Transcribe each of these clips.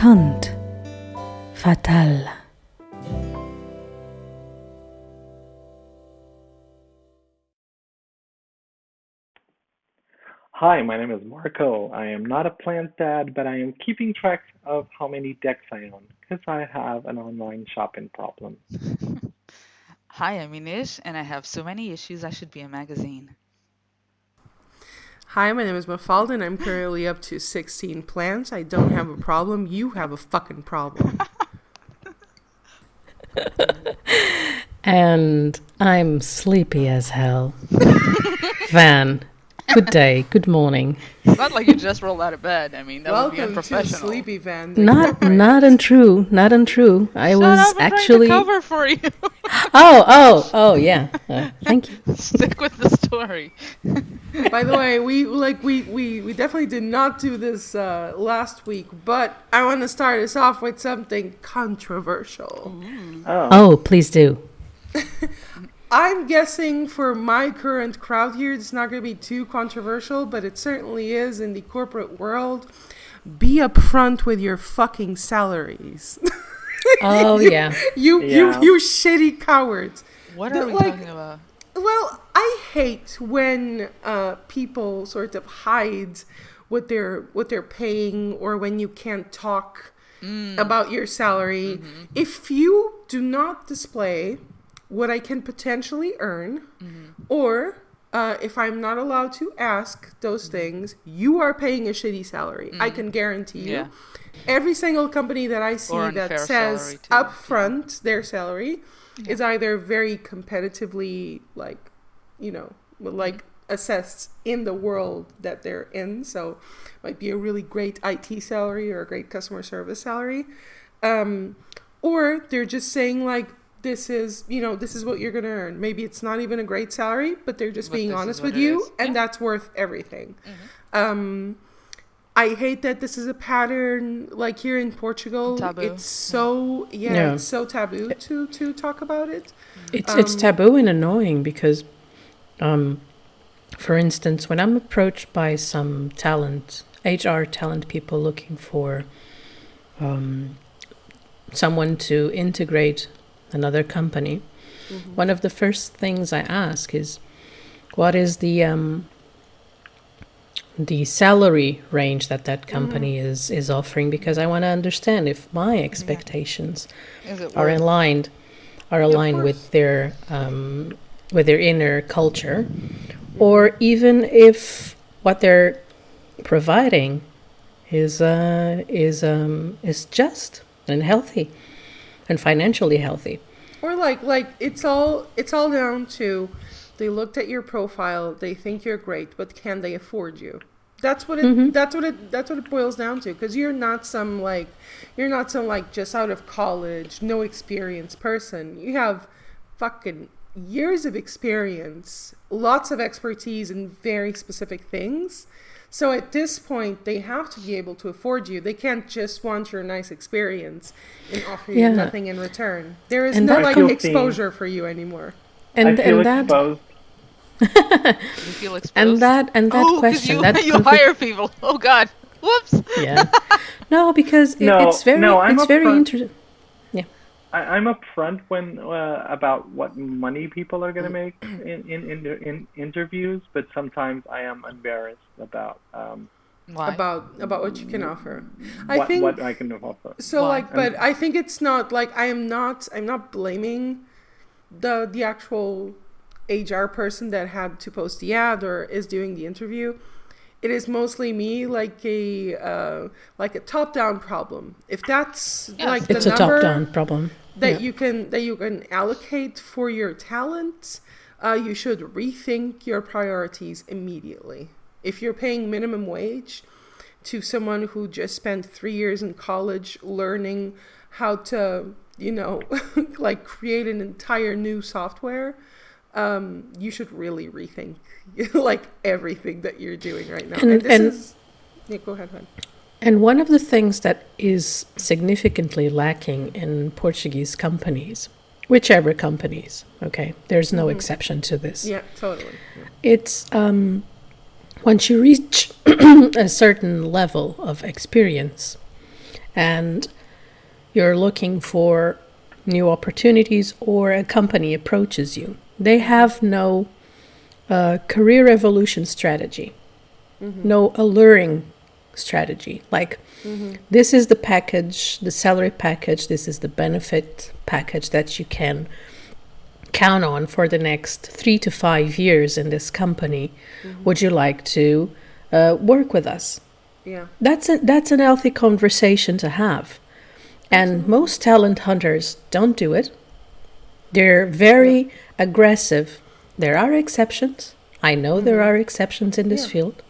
Conte Fatal. Hi, my name is Marco. I am not a plant dad, but I am keeping track of how many decks I own because I have an online shopping problem. Hi, I'm Inish, and I have so many issues I should be a magazine. Hi, my name is Mafalda, and I'm currently up to 16 plants. I don't have a problem. You have a fucking problem. And I'm sleepy as hell. Van, good day, good morning. It's not like you just rolled out of bed. I mean, that would be Welcome to unprofessional. Sleepy Van. Not not untrue, not untrue. I Shut was up, I'm actually trying to cover for you. Oh, oh, oh yeah. Uh, thank you. Stick with the story. By the way, we like we, we we definitely did not do this uh, last week, but I want to start us off with something controversial. Oh, Oh, please do. I'm guessing for my current crowd here, it's not going to be too controversial, but it certainly is in the corporate world. Be upfront with your fucking salaries. Oh yeah. you Yeah. you you shitty cowards. What The- are we like- talking about? Well, I hate when uh, people sort of hide what they're what they're paying, or when you can't talk about your salary. If you do not display what I can potentially earn, or uh, if I'm not allowed to ask those things, you are paying a shitty salary. I can guarantee you. Yeah. Every single company that I see that says upfront their salary is either very competitively, like, you know, like assessed in the world that they're in. So, might be a really great IT salary or a great customer service salary, um, or they're just saying like. This is, you know, this is what you're gonna earn. Maybe it's not even a great salary, but they're just But being honest with you, is. and Yeah. that's worth everything. Um, I hate that this is a pattern like here in Portugal. Taboo. It's so yeah, Yeah. it's so taboo to to talk about it. It's it's Um, taboo and annoying because, um, for instance, when I'm approached by some talent HR talent people looking for um, someone to integrate another company, one of the first things I ask is, what is the um, the salary range that that company is is offering? Because I want to understand if my expectations it are aligned are aligned with their um, with their inner culture, or even if what they're providing is uh, is um, is just and healthy and financially healthy. Or like like it's all it's all down to they looked at your profile, they think you're great, but can they afford you? That's what it mm-hmm. that's what it that's what it boils down to because you're not some like you're not some like just out of college, no experience person. You have fucking years of experience, lots of expertise in very specific things. So at this point, they have to be able to afford you. They can't just want your nice experience and offer you Yeah. nothing in return. There is And no like com- exposure for you anymore. And I feel and that exposed. You feel exposed? and that and that oh, 'cause question you, that you complete- hire people. Oh God. Whoops. yeah no because it, No, it's very no, I'm it's very upfront. interesting. I, I'm upfront when uh, about what money people are going to make in, in, in in interviews, but sometimes I am embarrassed about um, Why? About about what you can offer. I what, think what I can offer. So Why? like, but I think it's not like I am not. I'm not blaming the the actual HR person that had to post the ad or is doing the interview. It is mostly me, like a uh, like a top down problem. If that's Yes. like It's the a number top down problem. that Yeah. you can that you can allocate for your talent, uh, you should rethink your priorities immediately. If you're paying minimum wage to someone who just spent three years in college learning how to, you know, like create an entire new software, um, you should really rethink like everything that you're doing right now. And- And, this and- is yeah, go ahead, hon. And one of the things that is significantly lacking in Portuguese companies, whichever companies, okay, there's no exception to this. Yeah, totally. It's um, once you reach a certain level of experience and you're looking for new opportunities or a company approaches you. They have no uh, career evolution strategy, no alluring strategy. Like, this is the package, the salary package, this is the benefit package that you can count on for the next three to five years in this company. Would you like to uh, work with us? Yeah. That's a, that's an healthy conversation to have. And most talent hunters don't do it. They're very aggressive. There are exceptions. I know there are exceptions in this Yeah. field.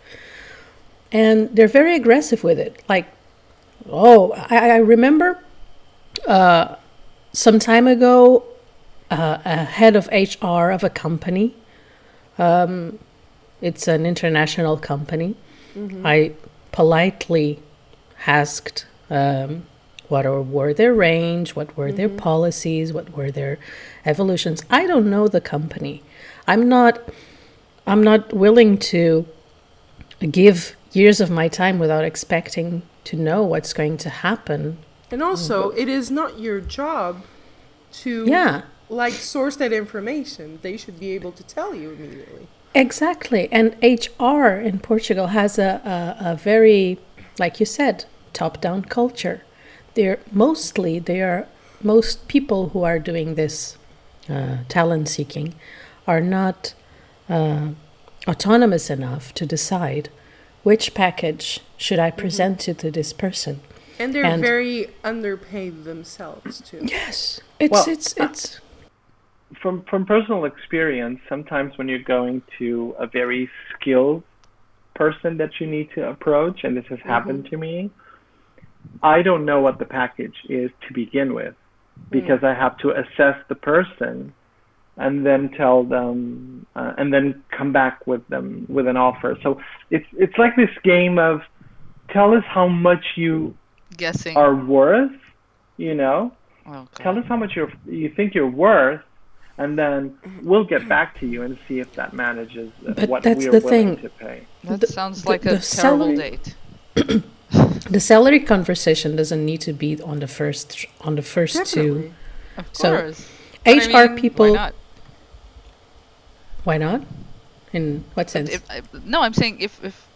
And they're very aggressive with it. Like, oh, I, I remember uh, some time ago, uh, a head of HR of a company, um, it's an international company. I politely asked um, what are, were their range, what were their mm-hmm. policies, what were their evolutions. I don't know the company. I'm not. I'm not willing to give years of my time without expecting to know what's going to happen. And also, it is not your job to Yeah. like source that information. They should be able to tell you immediately. Exactly. And HR in Portugal has a, a, a very, like you said, top down culture. They're mostly, they are, most people who are doing this uh, talent seeking are not uh, autonomous enough to decide which package should I present to, to this person. And they're And- very underpaid themselves too. Yes. It's, Well, it's, it's, from from personal experience, sometimes when you're going to a very skilled person that you need to approach, and this has happened to me, I don't know what the package is to begin with because I have to assess the person and then tell them uh, and then come back with them with an offer. So it's it's like this game of tell us how much you Guessing. are worth, you know, Okay. tell us how much you're, you think you're worth, and then we'll get back to you and see if that manages uh, But what that's we're the willing thing. to pay. That the- sounds the- like a the terrible salary- date. the salary conversation doesn't need to be on the first, on the first two. Definitely. Of So, course. But I HR mean, people, Why not? Why not? In what sense? if, I, no, I'm saying if, if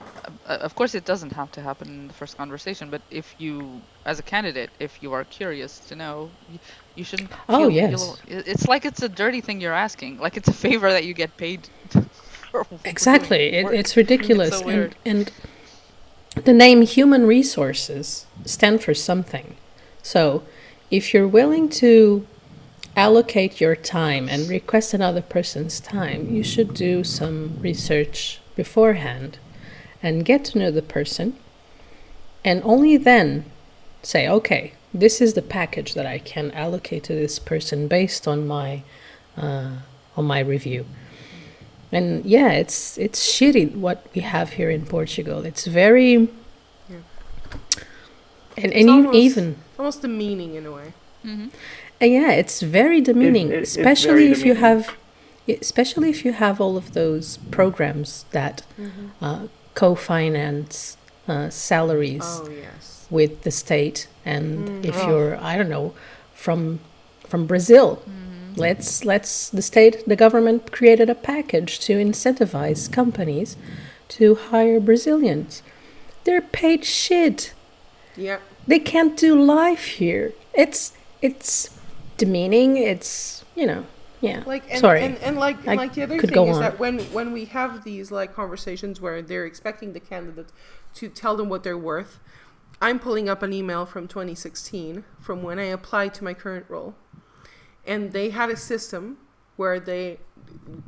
uh, of course it doesn't have to happen in the first conversation, but if you, as a candidate, if you are curious to know, you, you shouldn't. Oh, feel- yes. it- it's like it's a dirty thing you're asking, like it's a favor that you get paid. for exactly. It, it's ridiculous. so and, and the name human resources stand for something. So if you're willing to allocate your time and request another person's time, you should do some research beforehand and get to know the person. And only then say, okay, this is the package that I can allocate to this person based on my uh, on my review. And yeah, it's it's shitty what we have here in Portugal. It's very Yeah. and, and almost- even Almost demeaning in a way. Mhm. uh, yeah, it's very demeaning, it- it's especially very if you have, especially if you have all of those programs that uh, co-finance uh, salaries Oh yes. with the state, and Mm. if Oh. you're, I don't know, from from Brazil, let's let's the state, the government created a package to incentivize companies to hire Brazilians. They're paid shit Yeah. they can't do life here. It's it's demeaning. It's you know yeah. Like and, Sorry, and, and like I like the other thing is on. that when when we have these like conversations where they're expecting the candidate to tell them what they're worth, I'm pulling up an email from 2016 from when I applied to my current role, and they had a system where they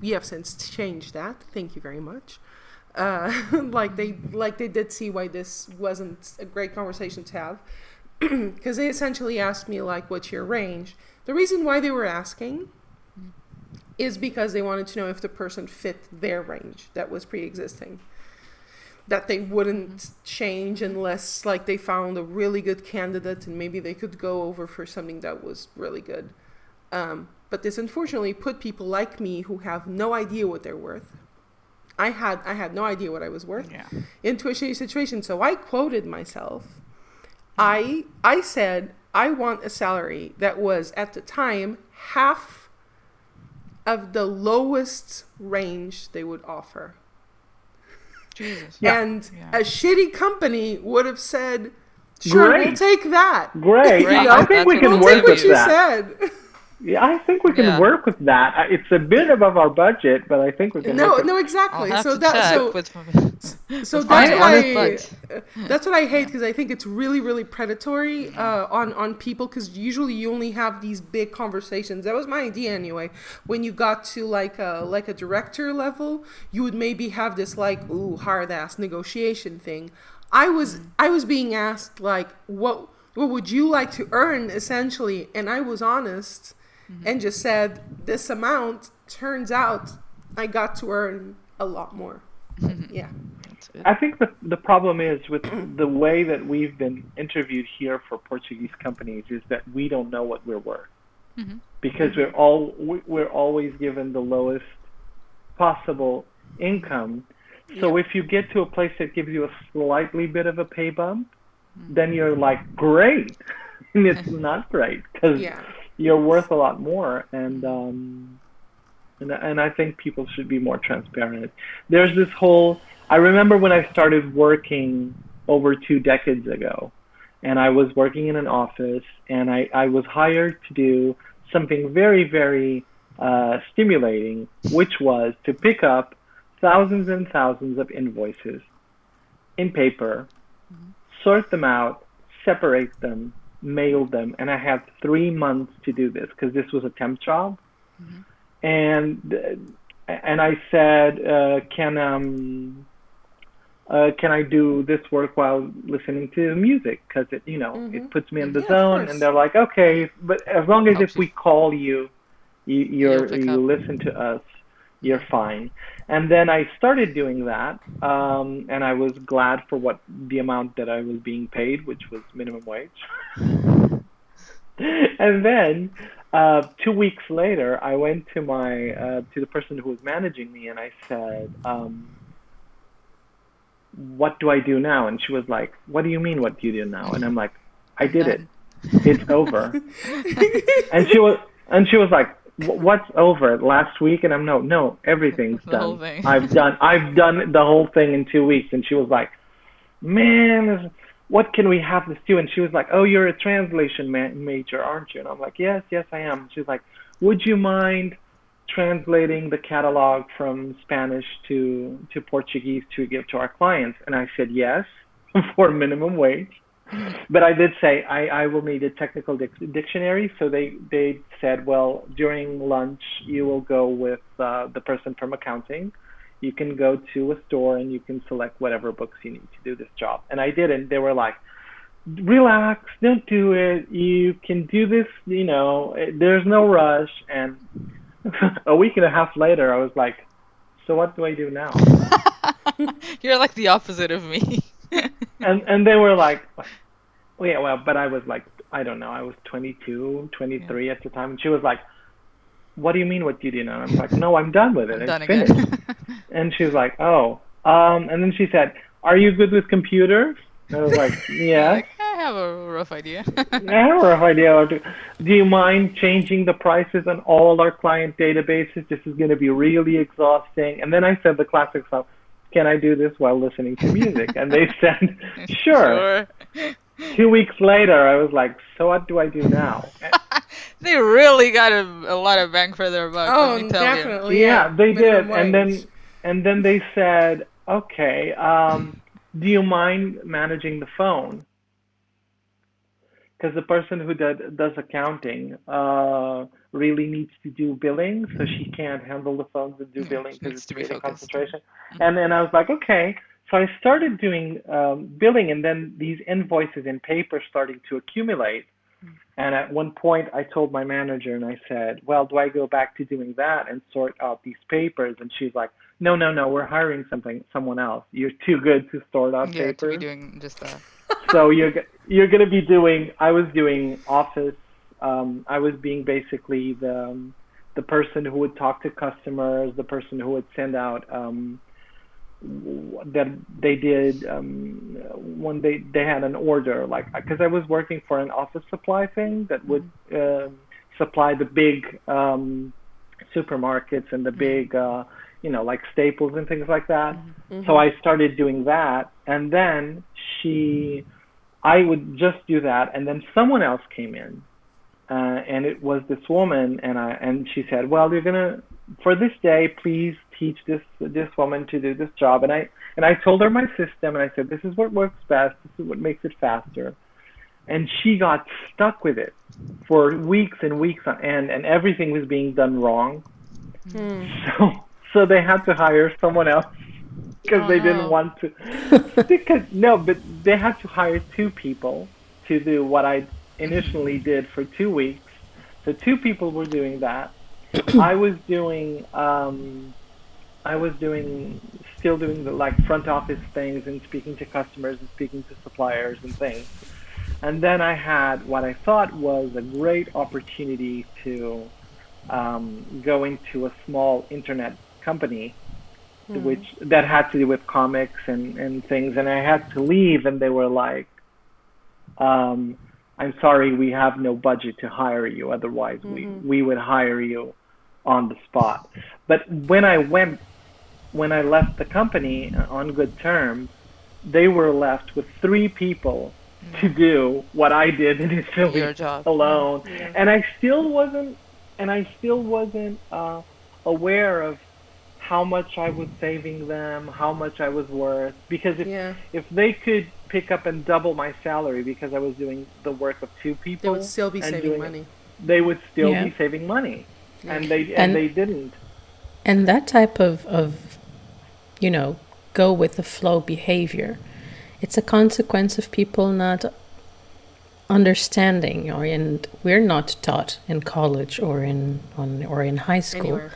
we have since changed that. Thank you very much. Uh, like they like they did see why this wasn't a great conversation to have. Because they essentially asked me like what's your range? The reason why they were asking is because they wanted to know if the person fit their range that was pre-existing. That they wouldn't change unless like they found a really good candidate and maybe they could go over for something that was really good um, but this unfortunately put people like me who have no idea what they're worth i had i had no idea what i was worth Yeah. into a shitty situation so i quoted myself I I said I want a salary that was at the time half of the lowest range they would offer. Jesus. Yeah. And Yeah. a shitty company would have said, "Sure, we'll take that." Great. Great. I think That's we what can we'll We'll work take what with you that. said. Yeah, I think we can Yeah. work with that. It's a bit above our budget, but I think we can. No, work with no, I'll exactly. have So to that so with. so with that's my what I that's what I hate because I think it's really really predatory uh, on on people because usually you only have these big conversations. That was my idea anyway. When you got to like a like a director level, you would maybe have this like ooh hard ass negotiation thing. I was I was being asked like what what would you like to earn essentially, and I was honest and just said this amount. Turns out I got to earn a lot more. Yeah. That's it. I think the the problem is with the way that we've been interviewed here for Portuguese companies is that we don't know what we're worth Mhm. because we're all we- we're always given the lowest possible income. So if you get to a place that gives you a slightly bit of a pay bump, then you're like great, and it's not great because Yeah. You're worth a lot more and um and, and I think people should be more transparent. There's this whole I remember when I started working over two decades ago and I was working in an office and I, I was hired to do something very, very uh, stimulating, which was to pick up thousands and thousands of invoices in paper, sort them out, separate them, mail them, and I had three months to do this because this was a temp job. And uh, and I said, uh, can um, uh, can I do this work while listening to music? Because it you know Mhm. it puts me in the Yeah, zone. And they're like, okay, but as long as if we call you, you you're, you listen to us, you're fine. And then I started doing that, um, and I was glad for what the amount that I was being paid, which was minimum wage. and then uh, two weeks later, I went to my uh, to the person who was managing me, and I said, um, "What do I do now?" And she was like, "What do you mean? What do you do now?" And I'm like, "I did it. It's over." and she was and she was like, "Wh- "What's over? Last week?" And I'm no, no, everything's done. I've done I've done the whole thing in two weeks. And she was like, "Man, what can we have this do?" And she was like, "Oh, you're a translation ma- major, aren't you?" And I'm like, "Yes, yes, I am." She's like, "Would you mind translating the catalog from Spanish to to Portuguese to give to our clients?" And I said yes for minimum wage. But I did say I, I will need a technical dic- dictionary. So they, they said, well, during lunch, you will go with uh, the person from accounting. You can go to a store and you can select whatever books you need to do this job. And I did, and they were like, relax, don't do it. You can do this, you know, there's no rush. And a week and a half later, I was like, so what do I do now? You're like the opposite of me. and and they were like, well, yeah, well, but I was like, I don't know, I was 22, 23 at the time, and she was like, what do you mean, what do you do now? And I'm like, no, I'm done with it. Done it's finished. And she was like, oh, um, and then she said, are you good with computers? And I was like, yeah. like, I have a rough idea. I have a rough idea. To, do you mind changing the prices on all our client databases? This is going to be really exhausting. And then I said the classic stuff. Can I do this while listening to music? And they said, sure. Sure. Two weeks later, I was like, so what do I do now? They really got a, a lot of bang for their buck. Oh, let me tell you. definitely. yeah, they did. And then and then they said, okay, um, do you mind managing the phone? Because the person who did, does accounting uh, really needs to do billing, so she can't handle the phones and do Mm, billing because it's to focused. concentration. And then I was like, okay. So I started doing um, billing, and then these invoices in paper starting to accumulate. And at one point, I told my manager, and I said, "Well, do I go back to doing that and sort out these papers?" And she's like, "No, no, no. We're hiring something, someone else. You're too good to sort out Yeah, to papers. be doing just that. so you're you're gonna be doing. I was doing office. Um, I was being basically the um, the person who would talk to customers, the person who would send out um, that they did um, when they they had an order like because I was working for an office supply thing that would uh, supply the big um, supermarkets and the big uh, you know like staples and things like that. So I started doing that, and then she, I would just do that, and then someone else came in, uh, and it was this woman, and I and she said, well, you're gonna for this day, please teach this this woman to do this job, and I and I told her my system, and I said, this is what works best, this is what makes it faster, and she got stuck with it for weeks and weeks on end, and everything was being done wrong. So so they had to hire someone else because Oh, they no. didn't want to. because no, but they had to hire two people to do what I initially did for two weeks. So two people were doing that. I was doing um, I was doing still doing the like front office things and speaking to customers and speaking to suppliers and things. And then I had what I thought was a great opportunity to um, go into a small internet company which that had to do with comics and, and things and I had to leave and they were like um, I'm sorry we have no budget to hire you otherwise we, we would hire you on the spot. But when I went when I left the company uh, on good terms they were left with three people to do what I did initially Your job. alone. And I still wasn't and I still wasn't uh, aware of how much I was saving them, how much I was worth. Because if Yeah. if they could pick up and double my salary because I was doing the work of two people, They would still be saving doing it, money. they would still Yeah. be saving money, and they and, And- they didn't. And that type of, of, you know, go with the flow behavior, it's a consequence of people not understanding, or in we're not taught in college or in on or in high school Anywhere.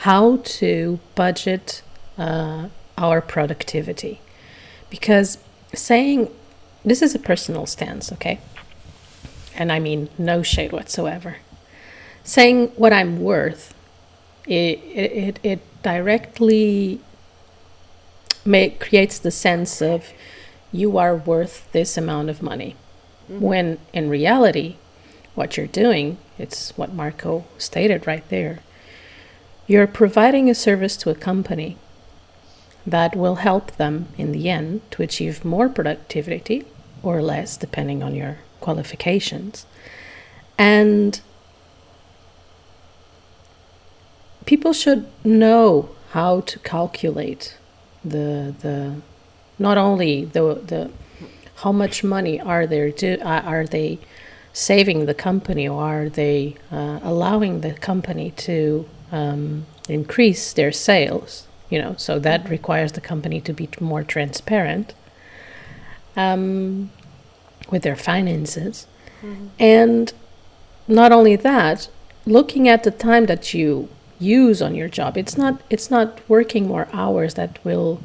How to budget uh, our productivity, because saying this is a personal stance, okay, and I mean no shade whatsoever. Saying what I'm worth it it, it, directly make, creates the sense of you are worth this amount of money. When in reality what you're doing it's what marco stated right there you're providing a service to a company that will help them in the end to achieve more productivity or less depending on your qualifications. And people should know how to calculate the the not only the the how much money are they do, uh, are they saving the company or are they uh, allowing the company to um, increase their sales you know so that requires the company to be more transparent um, with their finances. And not only that looking at the time that you use on your job it's not it's not working more hours that will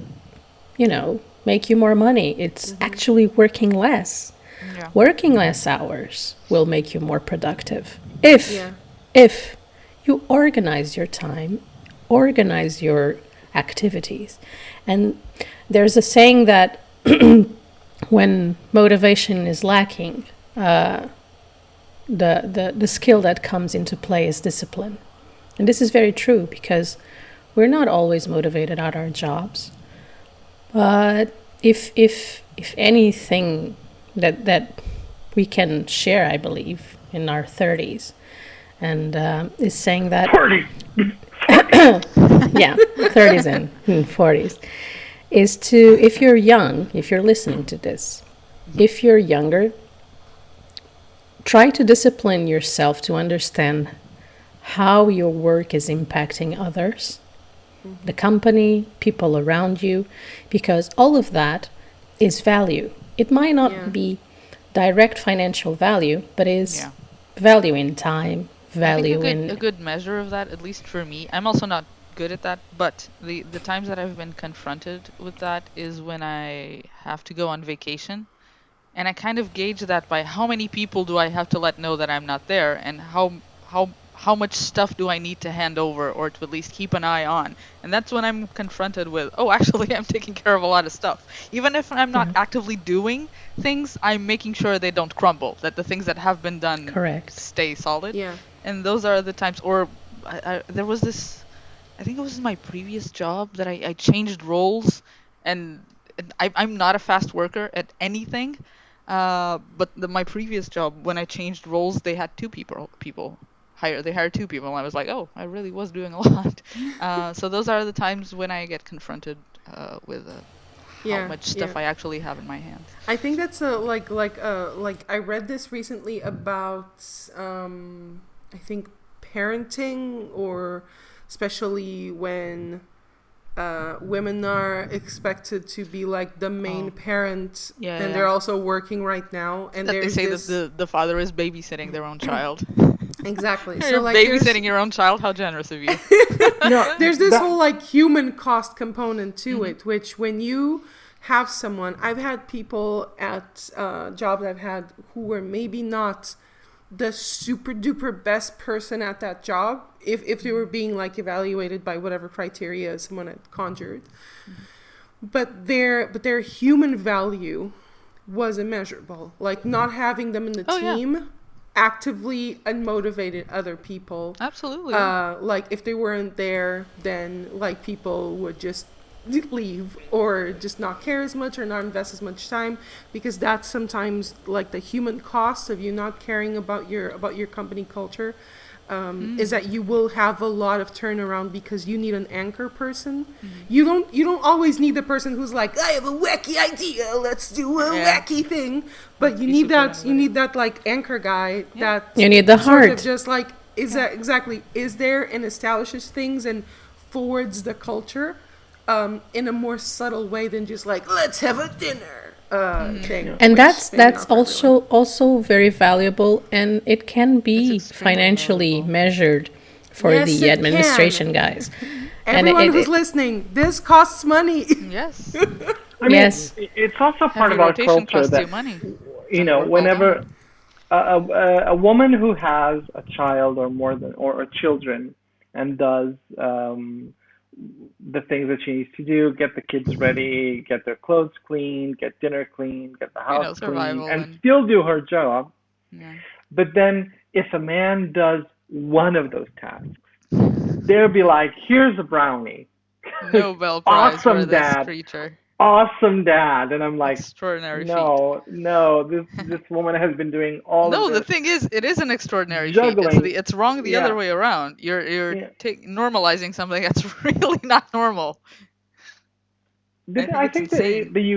you know make you more money. It's actually working less. Yeah. working less hours will make you more productive. If Yeah. if you organize your time organize your activities. And there's a saying that when motivation is lacking uh, the, the the skill that comes into play is discipline. And this is very true because we're not always motivated at our jobs. But if if if anything that that we can share, I believe, in our thirties, and um, is saying that Party. yeah, thirties and forties, is to if you're young, if you're listening to this, if you're younger, try to discipline yourself to understand how your work is impacting others, the company, people around you, because all of that is value. It might not Yeah. be direct financial value, but is Yeah. value in time, I value think a good, in a good measure of that, at least for me, I'm also not good at that, but the, the times that I've been confronted with that is when I have to go on vacation. And I kind of gauge that by how many people do I have to let know that I'm not there and how how how much stuff do I need to hand over or to at least keep an eye on? And that's when I'm confronted with, oh, actually, I'm taking care of a lot of stuff. Even if I'm not Yeah. actively doing things, I'm making sure they don't crumble, that the things that have been done Correct. stay solid. Yeah. And those are the times, or I, I, there was this, I think it was my previous job that I, I changed roles, and, and I, I'm not a fast worker at anything. Uh, but the, my previous job, when I changed roles, they had two people people hire. They hired two people, and I was like, oh, I really was doing a lot. uh, so those are the times when I get confronted uh, with uh, how much stuff yeah. I actually have in my hands. I think that's a like like uh like I read this recently about um I think parenting or especially when uh, women are expected to be like the main Oh. parent Yeah, and yeah. they're also working right now and they there's say this that the, the father is babysitting their own child. exactly so You're like there's- babysitting your own child. How generous of you. No, there's this that- whole like human cost component to Mm-hmm. it which when you have someone i've had people at uh, jobs i've had who were maybe not the super duper best person at that job if, if they were being like evaluated by whatever criteria someone had conjured Mm-hmm. but their but their human value was immeasurable like not having them in the Oh, yeah. team actively unmotivated other people Absolutely. uh, like if they weren't there, then like people would just leave or just not care as much or not invest as much time because that's sometimes like the human cost of you not caring about your about your company culture um, is that you will have a lot of turnaround because you need an anchor person. You don't you don't always need the person who's like I have a wacky idea, let's do a Yeah. wacky thing, but you need that you motivated. need that like anchor guy that You need the sort of heart. just like is that exactly is there and establishes things and forwards the culture um, in a more subtle way than just like let's have a dinner uh, thing. and which that's that's also everyone. also very valuable and it can be financially valuable. measured for Yes, it the can. administration guys and everyone it- who's it- listening. This costs money. yes. I mean, Yes. it's also part Heavy of our rotation culture costs that you money. you know, whenever a, a, a woman who has a child or more than or, or children and does um, the things that she needs to do, get the kids ready, get their clothes clean, get dinner clean, get the house know, clean, and and- still do her job. Yeah. But then if a man does one of those tasks, they'll be like, "Here's a brownie." Nobel Prize Awesome, for this Dad. creature. Awesome, dad. And I'm like, Extraordinary feat. no, no, this this woman has been doing all No, the thing is, it is an extraordinary feat. It's, the, it's wrong the Yeah. other way around. You're you're Yeah. take, normalizing something that's really not normal. The- I think I think the, the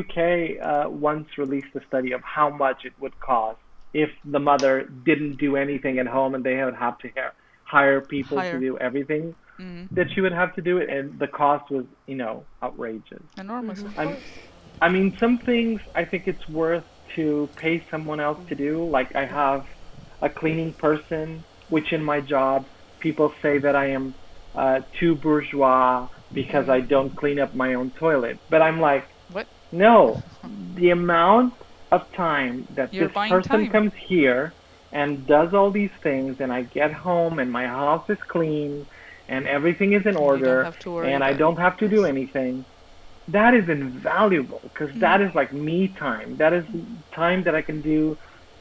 UK uh, once released a study of how much it would cost if the mother didn't do anything at home and they would have to hire, hire people Hire. to do everything Mm, that she would have to do it, and the cost was, you know, outrageous. enormous. of I'm. I mean, some things I think it's worth to pay someone else to do. Like I have a cleaning person, which in my job people say that I am uh, too bourgeois because I don't clean up my own toilet. But I'm like, What? no, the amount of time that You're this person time. comes here and does all these things, and I get home and my house is clean and everything is in order, have to worry and I don't have to do anything. That is invaluable because Mm-hmm. that is like me time. That is time that I can do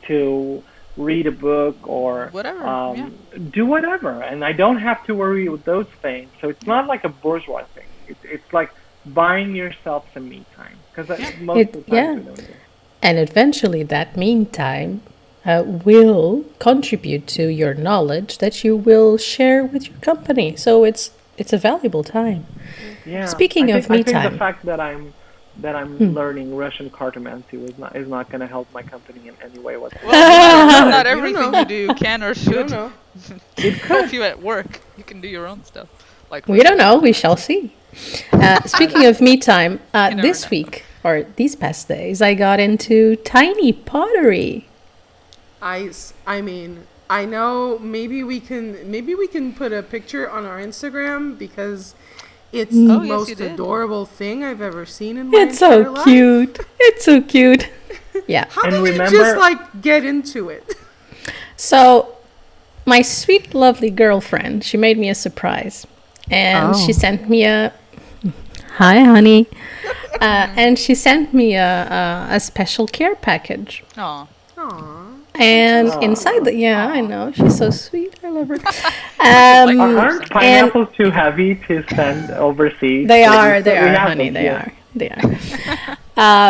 to read a book or Whatever, um, do whatever, and I don't have to worry with those things. So it's not like a bourgeois thing. It's it's like buying yourself some me time because most It- of the time yeah. we don't do. and eventually that meantime uh, will contribute to your knowledge that you will share with your company so it's it's a valuable time Yeah. Speaking I of think, I me think time. Hmm. the fact that I'm that I'm learning Russian cartomancy is not is not going to help my company in any way whatsoever. Well, not everything know. you do can or I don't should know. help you at work. You can do your own stuff. Like we don't know we shall see uh, speaking of me time uh, this know. week or these past days i got into tiny pottery I, s- I mean, I know maybe we can maybe we can put a picture on our Instagram because it's the Oh, yes, most adorable thing I've ever seen in my life. it's so life. cute it's so cute yeah How And did you just like get into it? So, my sweet, lovely girlfriend, she made me a surprise. And Oh. she sent me a. Hi, honey. Uh, and she sent me a, a, a special care package. Aw. Aw. And Aw. inside the. Yeah, I know. She's so sweet. I love her. Um, Aren't pineapples too heavy to send overseas? They are, they are, honey, they here. are, they are.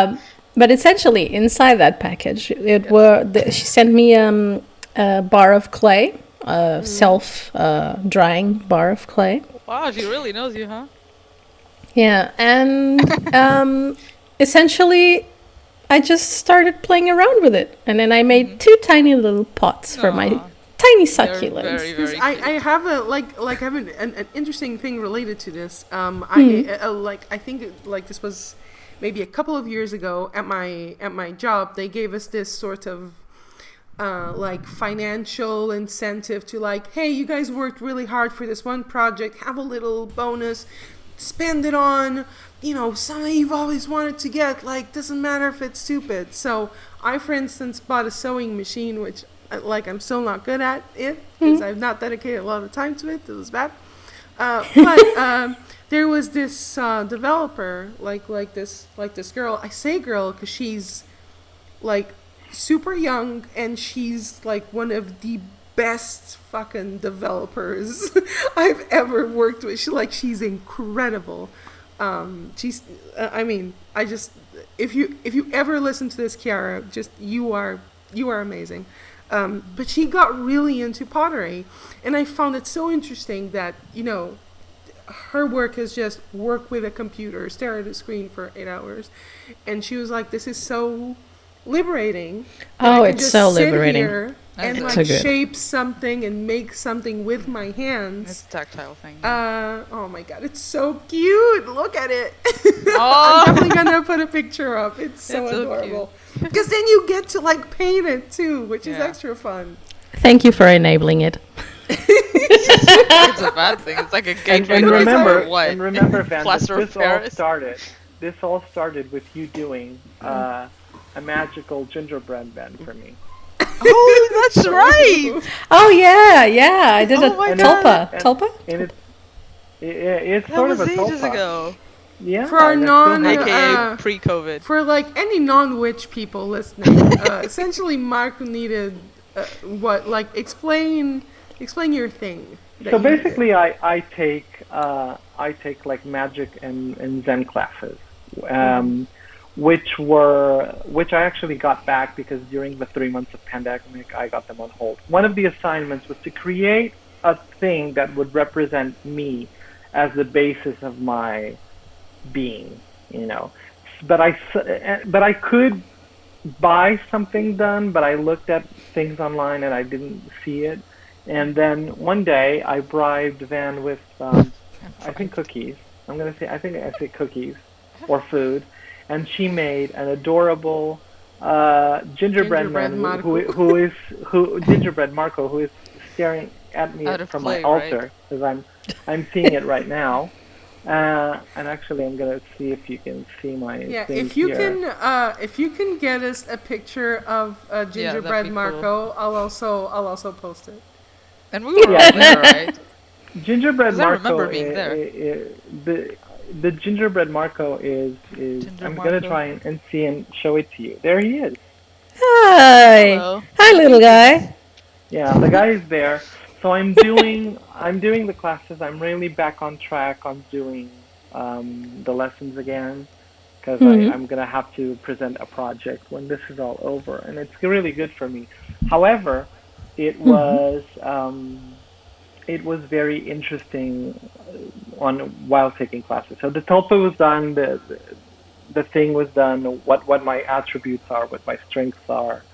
um, but essentially, inside that package, it were the, she sent me um, a bar of clay, a self uh, drying bar of clay. Wow, she really knows you, huh? Yeah, and um, essentially, I just started playing around with it, and then I made two tiny little pots for my tiny succulents. very, Because very I. I have a like like I have an, an, an interesting thing related to this. Um. I uh, like I think it- like this was maybe a couple of years ago at my at my job. They gave us this sort of uh, like financial incentive to like, hey, you guys worked really hard for this one project. Have a little bonus. Spend it on you know something you've always wanted to get. Like doesn't matter if it's stupid. So I, for instance, bought a sewing machine, which uh, like I'm still not good at it because I've not dedicated a lot of time to it. It was bad. Uh, but um, there was this uh, developer, like like this like this girl. I say girl because she's like super young and she's like one of the best fucking developers I've ever worked with. She like she's incredible. Um, she's uh, I mean I just if you if you ever listen to this Kiara, just you are you are amazing. Um, but she got really into pottery, and I found it so interesting that you know her work is just work with a computer, stare at a screen for eight hours, and she was like, "This is so liberating." Oh, it's so liberating. here and That's like so shape something and make something with my hands. It's hands. a tactile thing. Uh, oh my god, it's so cute! Look at it. Oh. I'm definitely gonna put a picture up. It's so It's so adorable. Because then you get to like paint it too, which is extra fun. Thank you for enabling it. it's a bad thing. It's like a And, gateway and drug remember, what? and remember, Van, that Plaster this all Paris? started. This all started with you doing uh, a magical gingerbread man for me. Oh, that's right. Oh yeah, yeah. I did Oh a tulpa. God. Tulpa. And it's it, it's That sort was of a ages tulpa. ago. Yeah. For our non- AKA Uh, pre-COVID. For like any non-witch people listening, uh, essentially, Mark needed uh, what? Like explain, explain your thing. So you basically, I I take uh, I take like magic and, and Zen classes, um, which were which I actually got back because during the three months of pandemic, I got them on hold. One of the assignments was to create a thing that would represent me as the basis of my being, you know. But I but I could buy something done, but I looked at things online and I didn't see it. And then one day I bribed Van with, um, I think cookies. I'm gonna say, I think I say cookies or food, and she made an adorable uh, gingerbread, Gingerbread man Marco. who, who is who gingerbread Marco who is staring at me Out from clay, my altar because I'm I'm seeing it right now. Uh, and actually, I'm gonna see if you can see my Yeah, thing if you here. can, uh, if you can get us a picture of uh, gingerbread be cool. Marco, I'll also, I'll also post it. And we were Yeah. all there, right? Gingerbread 'Cause I Marco. remember being i- there. i- i- the the gingerbread Marco is is. Ginger I'm gonna try and, and see and show it to you. There he is. Hi. Hello. Hi, little guy. Yeah, the guy is there. So I'm doing I'm doing the classes. I'm really back on track on doing um, the lessons again because Mhm. I'm gonna have to present a project when this is all over, and it's really good for me. However, it was um, it was very interesting on while taking classes. So the tulpa was done. The, the the thing was done. What what my attributes are, what my strengths are,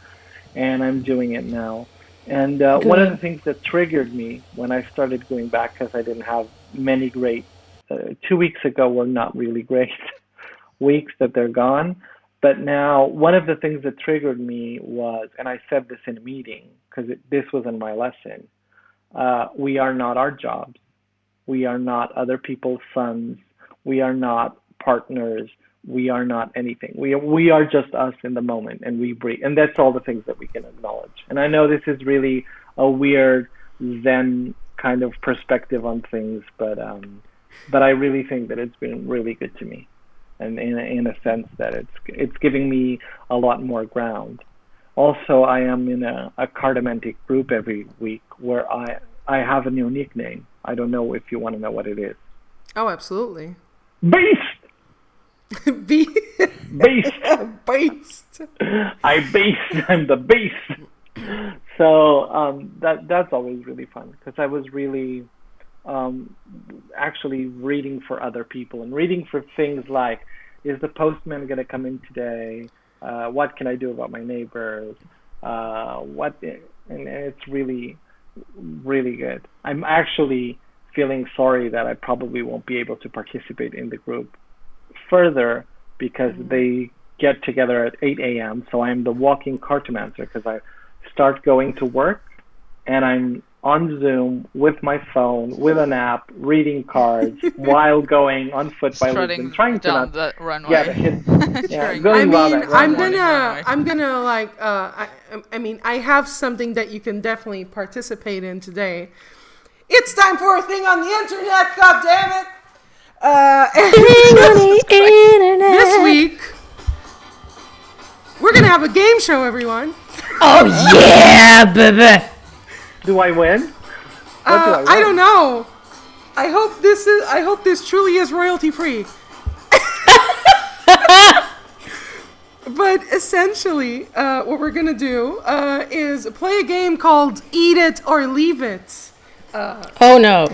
and I'm doing it now. And uh, one of the things that triggered me when I started going back, because I didn't have many great, uh, two weeks ago were not really great weeks that they're gone. But now, one of the things that triggered me was, and I said this in a meeting because this was in my lesson uh, we are not our jobs. We are not other people's sons. We are not partners. We are not anything. We are, we are just us in the moment, and we breathe. And that's all the things that we can acknowledge. And I know this is really a weird zen kind of perspective on things, but um, but I really think that it's been really good to me, and in in a sense that it's it's giving me a lot more ground. Also, I am in a, a cartomantic group every week where I I have a new nickname. I don't know if you want to know what it is. Oh, absolutely. Beast, Be- beast. Beast. I beast. I'm the beast. So um, that that's always really fun because I was really um, actually reading for other people and reading for things like, is the postman going to come in today? Uh, what can I do about my neighbors? Uh, what and, and it's really really good. I'm actually feeling sorry that I probably won't be able to participate in the group further because mm-hmm. they get together at 8 a.m. So I'm the walking cartomancer because I start going to work and I'm on Zoom with my phone, with an app, reading cards while going on foot by Strutting Lisbon, trying to down not the runway. yeah, hit, yeah, going I mean, that I'm runway. Gonna, runway. I'm gonna like, uh, I, I mean, I have something that you can definitely participate in today. It's time for a thing on the internet. God damn it! Uh, this week, we're gonna have a game show, everyone. Oh yeah, baby. Do I win? What do Uh, I I don't know. I hope this is. I hope this truly is royalty free. but essentially, uh, what we're gonna do uh, is play a game called Eat It or Leave It. Oh no.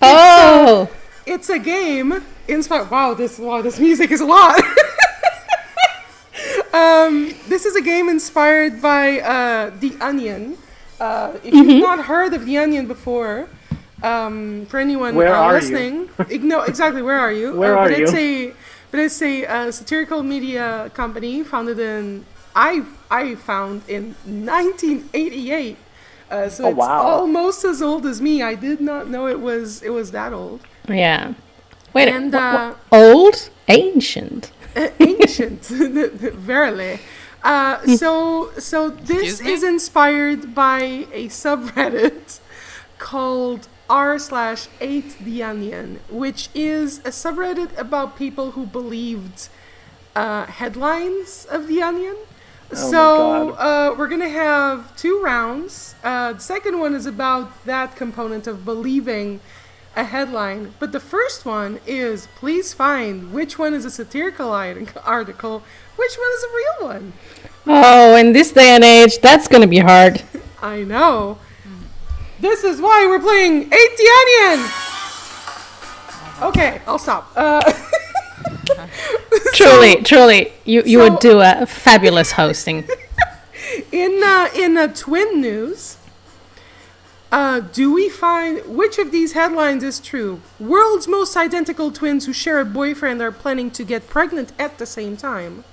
Oh. It's a game inspired. Wow, this wow, this music is a lot. um, this is a game inspired by uh, The Onion. Uh, if you've not heard of The Onion before, um, for anyone Where uh, are listening, ig- no, exactly, where are you? Where Uh, are but It's you? a, but it's a uh, satirical media company founded in I I found in 1988. Uh, so Oh, it's wow. almost as old as me. I did not know it was it was that old. Yeah. Wait. And, wha- uh, old, ancient. ancient, verily. Uh, so, so this is inspired by a subreddit called r slash ate the onion, which is a subreddit about people who believed uh, headlines of the onion. Oh so uh, we're gonna have two rounds. Uh, the second one is about that component of believing a headline, but the first one is please find which one is a satirical article, which one is a real one. Oh, in this day and age, that's gonna be hard. I know. This is why we're playing Ate the Onion. Okay, I'll stop. Uh, Truly, truly, you you so- would do a fabulous hosting. in uh, in uh, twin news, uh, do we find which of these headlines is true? World's most identical twins who share a boyfriend are planning to get pregnant at the same time.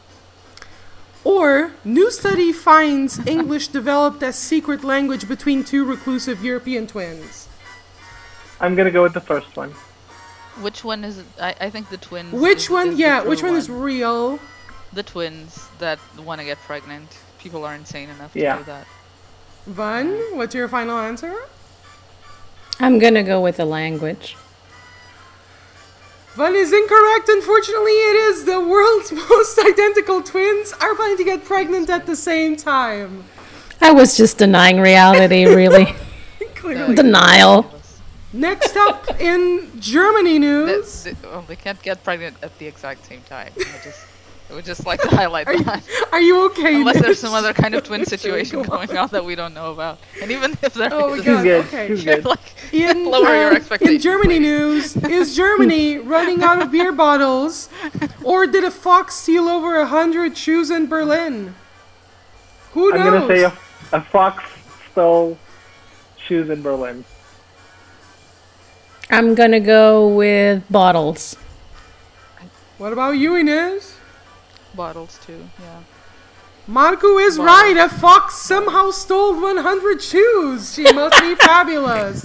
Or new study finds English developed as secret language between two reclusive European twins. I'm gonna go with the first one. Which one is it? I, I think the twins. Which is- one? is yeah, which one is real? The twins that want to get pregnant. People are insane enough to Yeah. do that. Van, what's your final answer? I'm gonna go with the language. Van is incorrect. Unfortunately, it is the world's most identical twins are planning to get pregnant at the same time. I was just denying reality, really. Clearly. Denial. Next up in Germany They, news. they, well, they can't get pregnant at the exact same time. I just, I would just like to highlight Are you, that. are you okay? Unless Nish? there's some other kind of twin situation go going on that we don't know about. And even if there Oh my is, god, good, okay. too you're good. like, In, lower your uh, expectations. in Germany please. news, is Germany running out of beer bottles? Or did a fox steal over a hundred shoes in Berlin? Who knows? I'm gonna say a, a fox stole shoes in Berlin. I'm gonna go with bottles. What about you, Inez? Bottles too. Yeah. Marco is Wow. right. A fox somehow stole 100 shoes. She must be fabulous.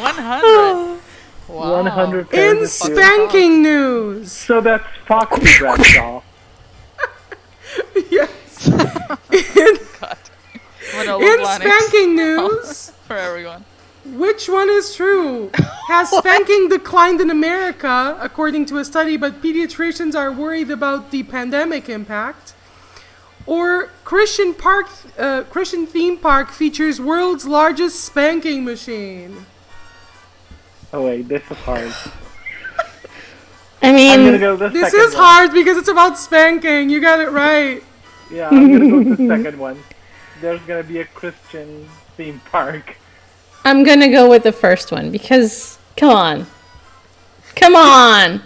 100. Wow. 100 pairs In of shoes. spanking news. So that's Foxy Bradshaw. yes. God. Manolo In spanking news, for everyone. Which one is true? Has spanking declined in America, according to a study, but pediatricians are worried about the pandemic impact? Or Christian Park, uh, Christian theme park features world's largest spanking machine? Oh wait, this is hard. I I'm mean, go the This is one. hard because it's about spanking. You got it right. Yeah, I'm gonna go with the second one. There's gonna be a Christian theme park. I'm gonna go with the first one because, come on. Come on!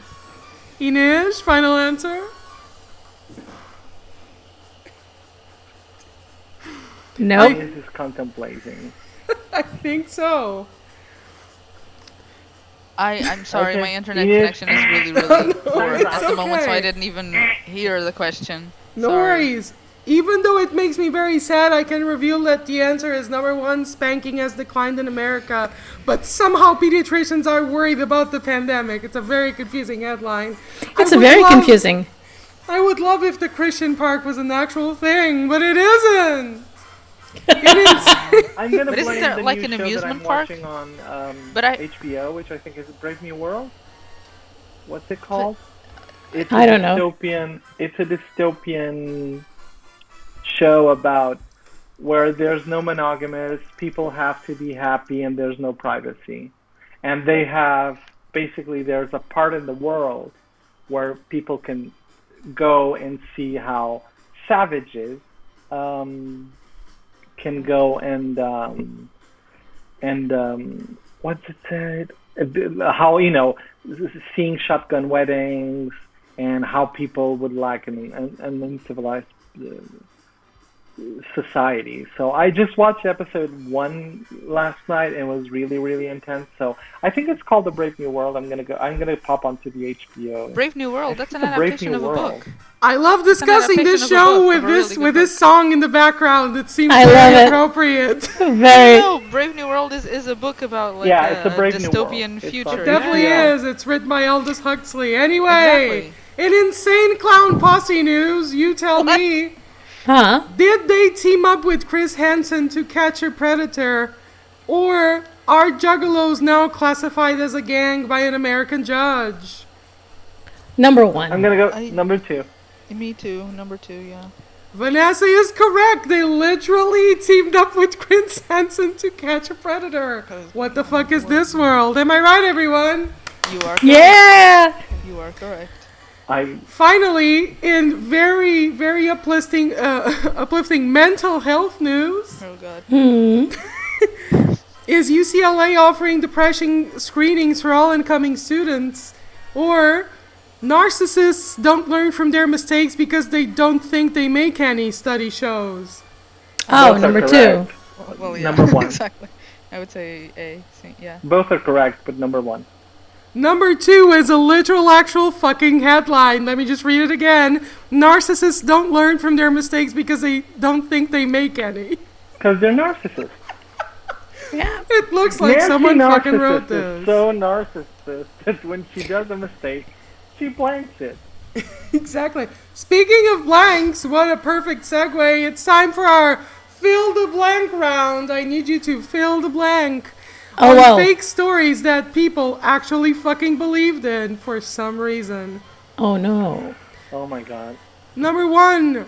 Ines, final answer? Nope. This is contemplating. I think so. I, I'm sorry, Okay. my internet Yes. connection is really, really poor it's at the moment, so I didn't even hear the question. No Sorry. worries. Even though it makes me very sad, I can reveal that the answer is number one, spanking has declined in America. But somehow pediatricians are worried about the pandemic. It's a very confusing headline. It's a very love- confusing. I would love if the Christian park was an actual thing, but it isn't. It is- I'm gonna But isn't blame there, the like, new an show that amusement I'm park? watching on um, But I- HBO, which I think is Brave New World. What's it called? It's I a don't know. dystopian, It's a dystopian show about where there's no monogamous, people have to be happy, and there's no privacy. And they have basically there's a part in the world where people can go and see how savages um, can go and um, and um, what's it said? How you know seeing shotgun weddings and how people would like an an, an uncivilized uh, society. So I just watched episode one last night and it was really really intense. So I think it's called The Brave New World. I'm gonna go. I'm gonna pop onto the HBO. Brave New World, that's an The Brave adaptation New of a World. book. I love discussing this adaptation of a show book, with this really good with this song in the background. It seems I very appropriate. Very. No, Brave New World is, is a book about like Yeah, a, it's a Brave New World. dystopian future. It definitely Yeah. is. It's written by Aldous Huxley. Anyway, Exactly. in insane clown posse news, you tell What? me, Huh? did they team up with Chris Hansen to catch a predator, or are juggalos now classified as a gang by an American judge? Number one. I'm gonna go I- number two. Me too, number two, yeah. Vanessa is correct. They literally teamed up with Chris Hansen to catch a predator. What the fuck is this world? Am I right, everyone? You are correct. yeah! You are correct. I Finally, in very, very uplifting, uh, uplifting mental health news, Oh god. Hmm. is UCLA offering depression screenings for all incoming students, or narcissists don't learn from their mistakes because they don't think they make any. Study shows. Oh, Both number two. correct. Well, yeah, Number one. exactly. I would say A. C- Yeah. Both are correct, but number one. Number two is a literal, actual fucking headline. Let me just read it again. Narcissists don't learn from their mistakes because they don't think they make any. Because they're narcissists. Yeah. It looks like Nancy someone fucking Narcissist wrote is this. so narcissist that when she does a mistake, she blanks it. Exactly. Speaking of blanks, what a perfect segue. It's time for our fill the blank round. I need you to fill the blank. Oh, on wow. fake stories that people actually fucking believed in for some reason. Oh no. Oh my god. Number one,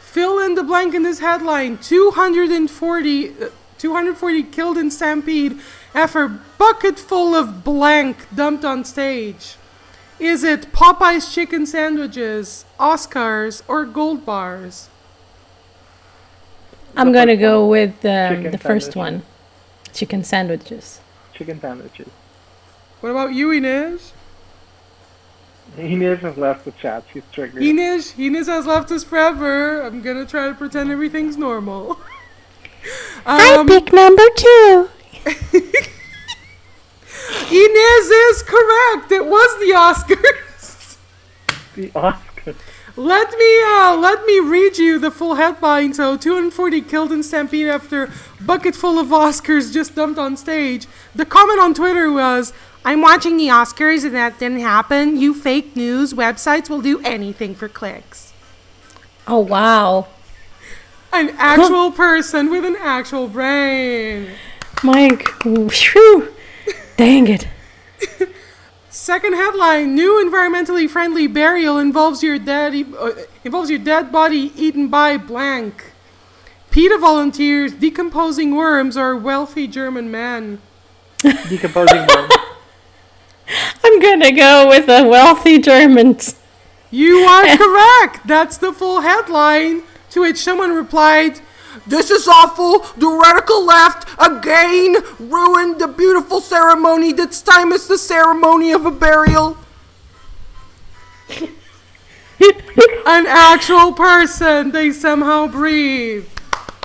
fill in the blank in this headline 240, uh, 240 killed in Stampede after bucket full of blank dumped on stage. Is it Popeye's chicken sandwiches, Oscars, or gold bars? I'm gonna go with um, Chicken the first sandwiches. one. Chicken sandwiches. Chicken sandwiches. What about you, Inez? Inez has left the chat. She's triggered. Inez, Inez has left us forever. I'm gonna try to pretend everything's normal. Um, pick number two. Inez is correct. It was the Oscars. The Oscar. Let me uh, let me read you the full headline. So, 240 killed in Stampede after bucket full of Oscars just dumped on stage. The comment on Twitter was, "I'm watching the Oscars and that didn't happen. You fake news websites will do anything for clicks." Oh wow. An actual person with an actual brain. Mike, whew, dang it. Second headline: New environmentally friendly burial involves your dead uh, involves your dead body eaten by blank. PETA volunteers decomposing worms or wealthy German man. Decomposing worms. I'm gonna go with the wealthy Germans. You are correct. That's the full headline. To which someone replied, This is awful. The radical left again ruined the beautiful ceremony. This time it's the ceremony of a burial. An actual person. They somehow breathe.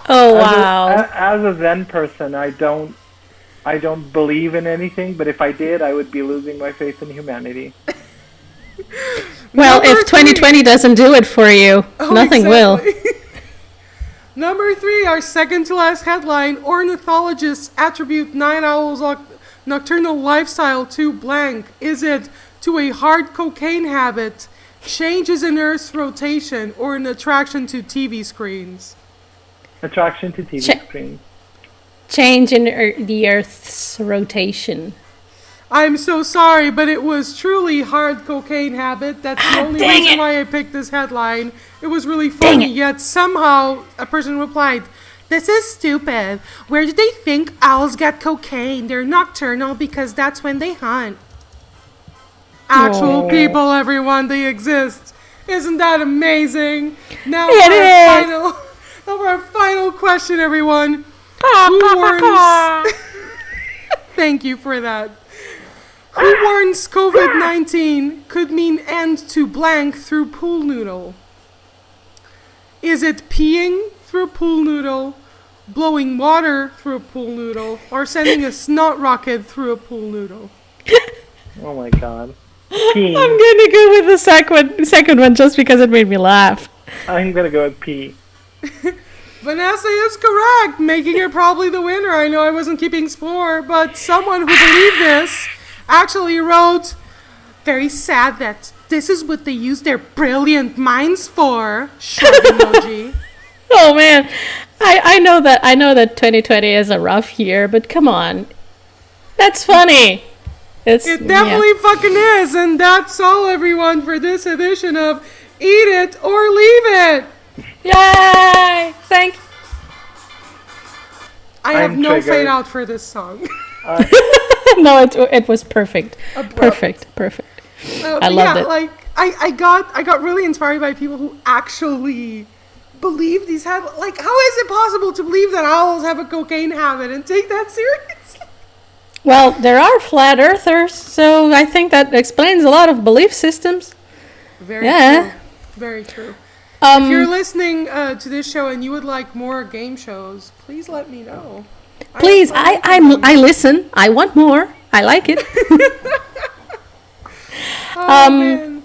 Oh As a- wow. As a Zen person, I don't, I don't believe in anything. But if I did, I would be losing my faith in humanity. Well, Number if 2020 doesn't do it for you, Oh, nothing will. exactly. Number three, our second to last headline ornithologists attribute Nine owls' nocturnal lifestyle to blank. Is it to a hard cocaine habit, changes in Earth's rotation, or an attraction to TV screens? Attraction to TV Check. screens. Change in ear- the Earth's rotation. I'm so sorry, but it was truly hard cocaine habit. That's the only Ah, dang reason it. why I picked this headline. It was really funny, yet somehow a person replied, This is stupid. Where do they think owls get cocaine? They're nocturnal because that's when they hunt. Actual Aw. people, everyone, they exist. Isn't that amazing? Now It for our final, now for our final question, everyone. Who warns? Thank you for that. Who warns COVID 19 could mean end to blank through pool noodle? Is it peeing through pool noodle, blowing water through a pool noodle, or sending a snot rocket through a pool noodle? Oh my god. i'm gonna go with the second second one just because it made me laugh. I'm gonna go with P. Vanessa is correct, making her probably the winner. I know I wasn't keeping score, but someone who believed this actually wrote, very sad that this is what they use their brilliant minds for. Shrug emoji. Oh man, I I know that I know that 2020 is a rough year, but come on, that's funny. It's It definitely fucking is, and that's all, everyone, for this edition of Eat It or Leave It. Yay! Thank. I have I'm no triggered. fade out for this song. no, it it was perfect. Abrupt. Perfect. Perfect. Uh, I loved yeah, it. Like I, I got I got really inspired by people who actually believe these have like how is it possible to believe that owls have a cocaine habit and take that seriously? Well, there are flat earthers, so I think that explains a lot of belief systems. Very Yeah. true. Very true. Um, If you're listening uh, to this show and you would like more game shows, please let me know. I please, I fun with them. I'm, I listen. I want more. I like it. Oh, um, man.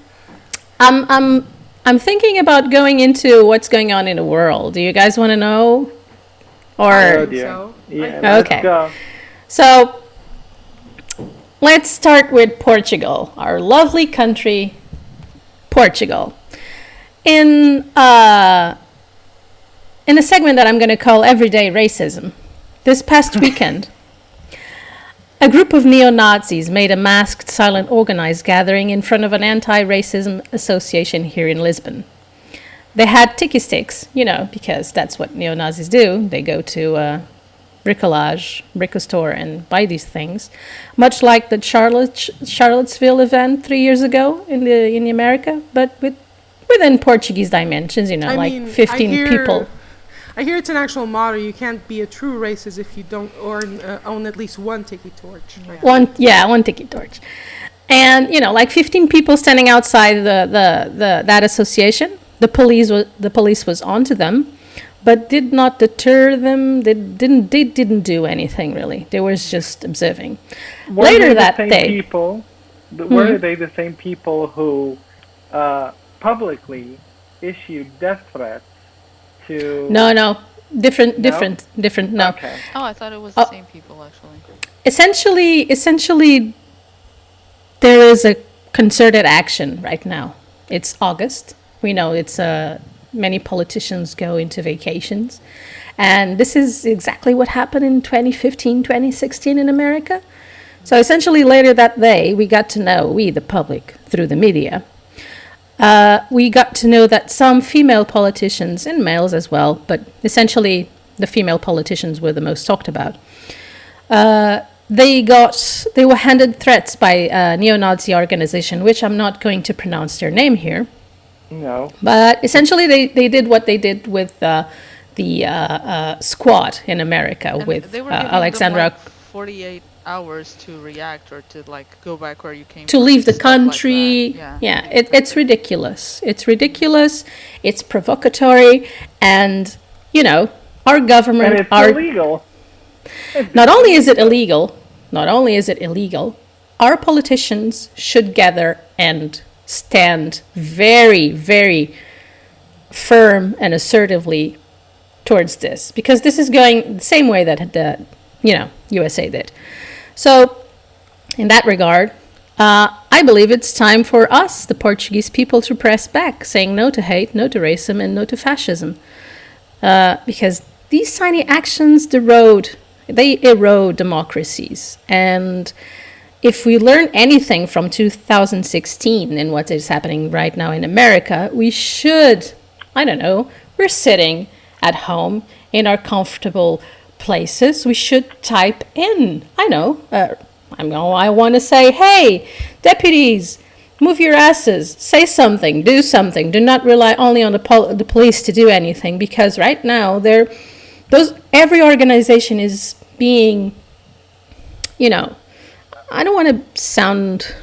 I'm I'm I'm thinking about going into what's going on in the world. Do you guys want to know? Oh Or dear. so. Yeah, I- let's Okay. so let's start with Portugal, our lovely country, Portugal. In uh in a segment that I'm going to call Everyday Racism. This past weekend, a group of neo Nazis made a masked, silent, organized gathering in front of an anti racism association here in Lisbon. They had tiki sticks, you know, because that's what neo Nazis do. They go to uh, bricolage, brico store, and buy these things, much like the Charlotte, Charlottesville event three years ago in the in America, but with within Portuguese dimensions, you know, I like mean, I 15 hear- people. I hear it's an actual motto. You can't be a true racist if you don't own, uh, own at least one tiki torch. One, yeah, one tiki torch, and you know, like fifteen people standing outside the, the, the that association. The police was the police was onto them, but did not deter them. They didn't they didn't do anything really. They was just observing. Were Later they the that same day- people? th- Were Mhm. they the same people who uh, publicly issued death threats to? No, no, different, No? different, different. No, Okay. Oh, I thought it was the Oh. same people actually. essentially, essentially, there is a concerted action right now. It's August. We know it's uh, many politicians go into vacations, And this is exactly what happened in 2015, 2016 in America. So essentially, later that day, we got to know, we, the public, through the media, uh, we got to know that some female politicians, and males as well, but essentially the female politicians were the most talked about, uh, they got they were handed threats by a neo-Nazi organization, which I'm not going to pronounce their name here. No. But essentially, they, they did what they did with uh, the uh, uh, squad in America And with they were uh, giving them, Alexandra like, 48 hours to react or to like go back where you came to from, leave the stuff like country. yeah. yeah it, it's ridiculous. It's ridiculous. It's provocatory, and you know our government And it's our illegal. not only is it illegal, not only is it illegal, our politicians should gather and stand very, very firm and assertively towards this because this is going the same way that the you know USA did. So, in that regard, uh, I believe it's time for us, the Portuguese people, to press back, saying no to hate, no to racism, and no to fascism. Uh, because these tiny actions erode, they erode democracies. And if we learn anything from 2016 and what is happening right now in America, we should, I don't know, we're sitting at home in our comfortable places. We should type in, I know, uh, I'm going, I want to say, hey, deputies, move your asses, say something, do something. Do not rely only on the, pol- the police to do anything because right now they're those every organization is being, you know, I don't want to sound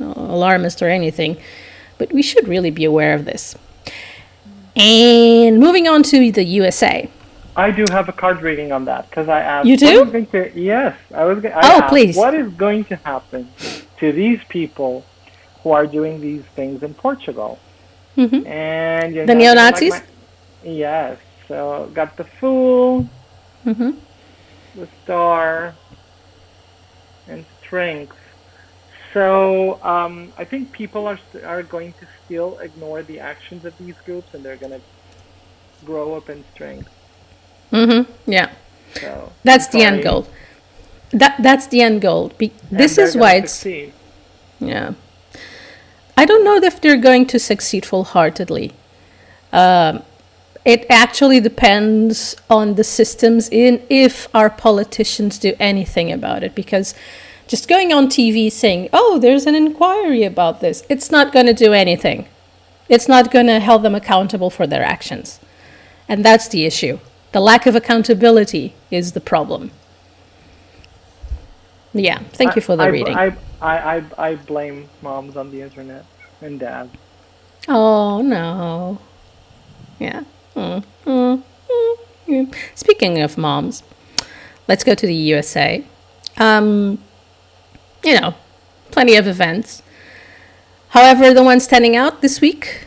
alarmist or anything, but we should really be aware of this. And moving on to the USA. I do have a card reading on that because I asked. You do? to- yes, I was. I Oh, asked, please. What is going to happen to these people who are doing these things in Portugal? Mhm. And you The neo-Nazis? like yes. So got the fool, hmm the star, and strength. So um, I think people are are going to still ignore the actions of these groups, and they're going to grow up in strength. Hmm Yeah. So That's the end goal. That that's the end goal. Be- this is why it's succeed. yeah. I don't know if they're going to succeed full-heartedly. Um, it actually depends on the systems in if our politicians do anything about it because just going on TV saying, "Oh, there's an inquiry about this," it's not going to do anything. It's not going to hold them accountable for their actions. And that's the issue. The lack of accountability is the problem. Yeah, thank you for the I, reading. I, I, I, I blame moms on the internet and dads. Oh no. Yeah. Mm, mm, mm. Speaking of moms, let's go to the USA. Um, you know, plenty of events. However, the one standing out this week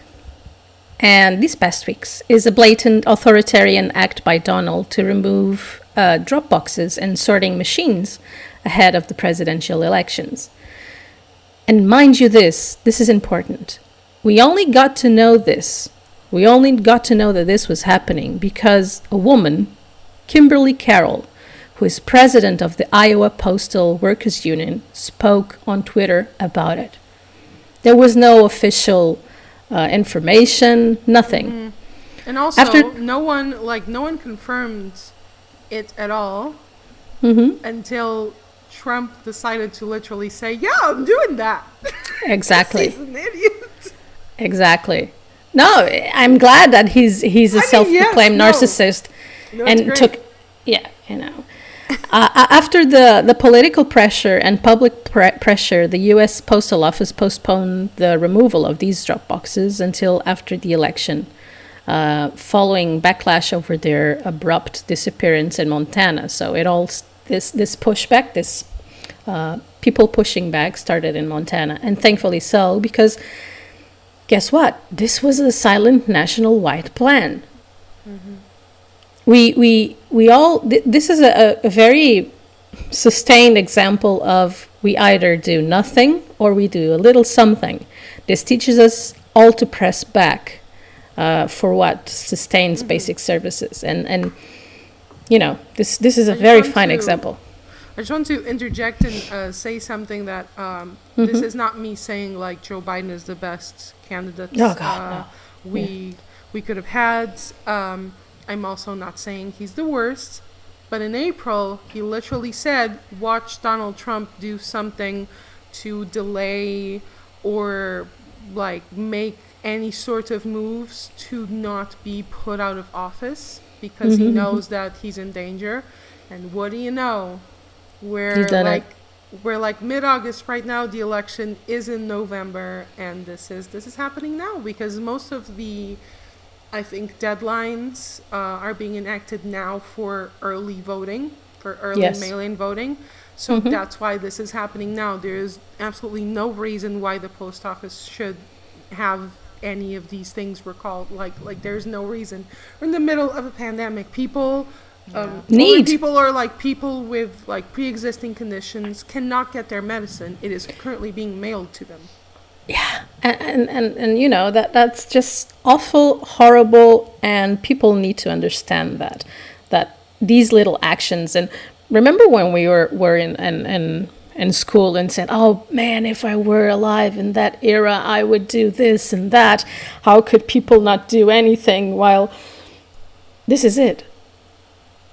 and these past weeks is a blatant authoritarian act by Donald to remove uh, drop boxes and sorting machines ahead of the presidential elections. And mind you, this this is important. We only got to know this. We only got to know that this was happening because a woman, Kimberly Karol, who is president of the Iowa Postal Workers Union, spoke on Twitter about it. There was no official uh, information, nothing. And also, After- no one like no one confirmed it at all hmm until Trump decided to literally say, "Yeah, I'm doing that." Exactly. He's an idiot. Exactly. No, I'm glad that he's he's a I mean, self-proclaimed yes, narcissist No, it's and took yeah you know uh, after the the political pressure and public pre- pressure the US postal office postponed the removal of these drop boxes until after the election uh, following backlash over their abrupt disappearance in Montana. So it all this this pushback this uh, people pushing back started in Montana. And thankfully so because guess what? This was a silent national wide plan we we we all th- this is a, a very sustained example of we either do nothing or we do a little something this teaches us all to press back uh, for what sustains basic services and and you know, this this is a I very fine to- example. I just want to interject and uh, say something that um, this is not me saying like Joe Biden is the best candidate Oh, God, uh, no. we we could have had. Um, I'm also not saying he's the worst, but in April he literally said, "Watch Donald Trump do something to delay or like make any sort of moves to not be put out of office because he Mhm, mhm. knows that he's in danger." And what do you know? We're done it. like we're like mid August right now. The election is in November, and this is this is happening now because most of the I think deadlines uh, are being enacted now for early voting, for early Yes. mail-in voting. So Mhm. that's why this is happening now. There is absolutely no reason why the post office should have any of these things recalled. Like like there's no reason. We're in the middle of a pandemic. People. Um, Need. people or like people with like pre-existing conditions cannot get their medicine. It is currently being mailed to them. And, and, and, and you know that that's just awful horrible and people need to understand that that these little actions and remember when we were, were in, in, in, in school and said oh man if i were alive in that era i would do this and that. How could people not do anything? While this is it.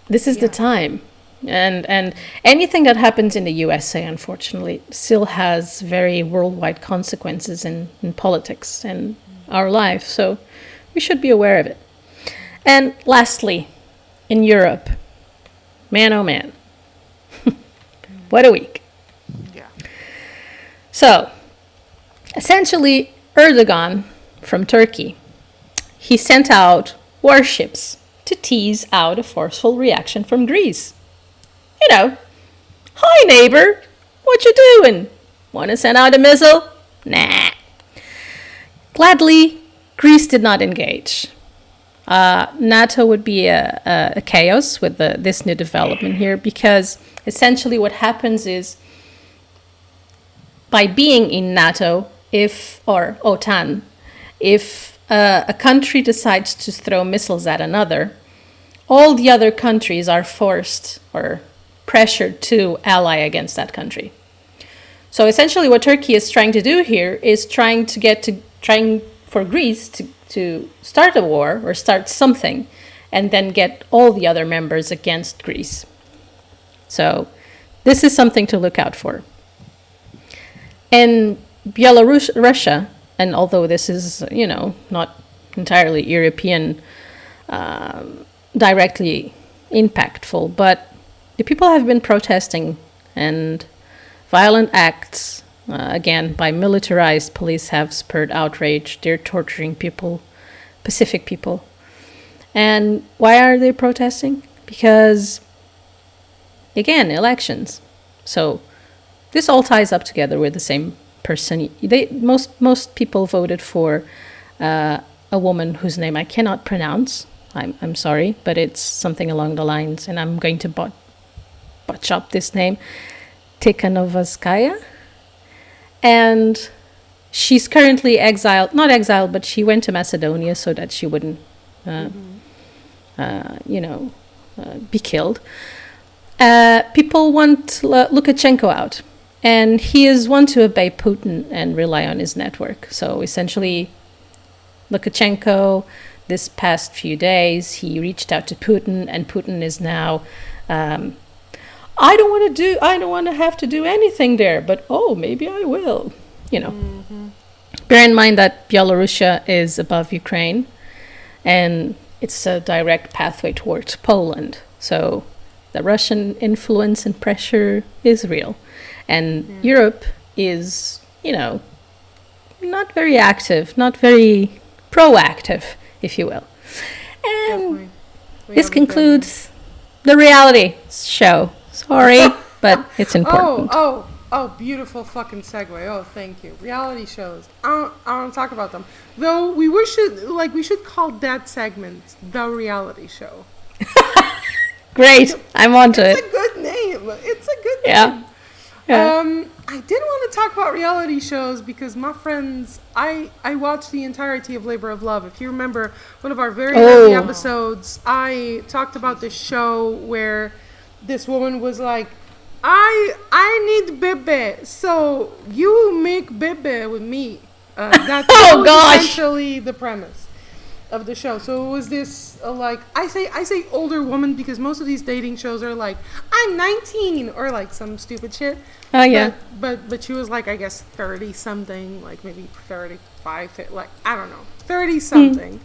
This is the time and and anything that happens in the USA unfortunately still has very worldwide consequences in, in politics and our life. So we should be aware of it. And lastly in Europe man oh man. What a week. Yeah. so essentially Erdogan from Turkey he sent out warships to tease out a forceful reaction from Greece you know, hi neighbor, what you doing? Want to send out a missile? Nah. Gladly, Greece did not engage. Uh, NATO would be a, a, a chaos with the, this new development here because essentially what happens is by being in NATO, if or OTAN, if uh, a country decides to throw missiles at another, all the other countries are forced or pressured to ally against that country. So essentially, what Turkey is trying to do here is trying to get to trying for Greece to, to start a war or start something, and then get all the other members against Greece. So this is something to look out for. And Belarus, Russia, and although this is you know not entirely European um, directly impactful, but the people have been protesting and violent acts uh, again by militarized police have spurred outrage. They're torturing people, Pacific people. And why are they protesting? Because again, elections. So this all ties up together with the same person. They most most people voted for uh, a woman whose name I cannot pronounce. I'm I'm sorry, but it's something along the lines, and I'm going to bot, botch up this name, Tikhanovskaya, and she's currently exiled. Not exiled, but she went to Macedonia so that she wouldn't, uh, uh, you know, uh, be killed. Uh, people want L- Lukashenko out, and he is one to obey Putin and rely on his network. So essentially, Lukashenko, this past few days, he reached out to Putin, and Putin is now. Um, I don't want to do. I don't want to have to do anything there, but oh, maybe I will. You know. Bear in mind that Belarusia is above Ukraine, and it's a direct pathway towards Poland. So the Russian influence and pressure is real. And Europe is, you know, not very active, not very proactive, if you will. And this concludes the reality show. Sorry, but it's important. oh, oh, oh, beautiful fucking segue. Oh, thank you. Reality shows. I don't, I don't talk about them. Though we wish it, like, we should call that segment the reality show. Great, I'm onto It's it. It's a good name. It's a good Yeah. name. Yeah. Um, I didn't want to talk about reality shows because my friends, I I watched the entirety of Labor of Love. If you remember one of our very early Oh. episodes, I talked about this show where this woman was like, "I I need bebe, so you make bebe with me." Uh, that, Oh, gosh. essentially the premise of the show. So it was this uh, like I say I say older woman because most of these dating shows are like I'm 19 or like some stupid shit. Oh yeah. But but, but she was like I guess 30 something, like maybe 35, like I don't know, 30 something.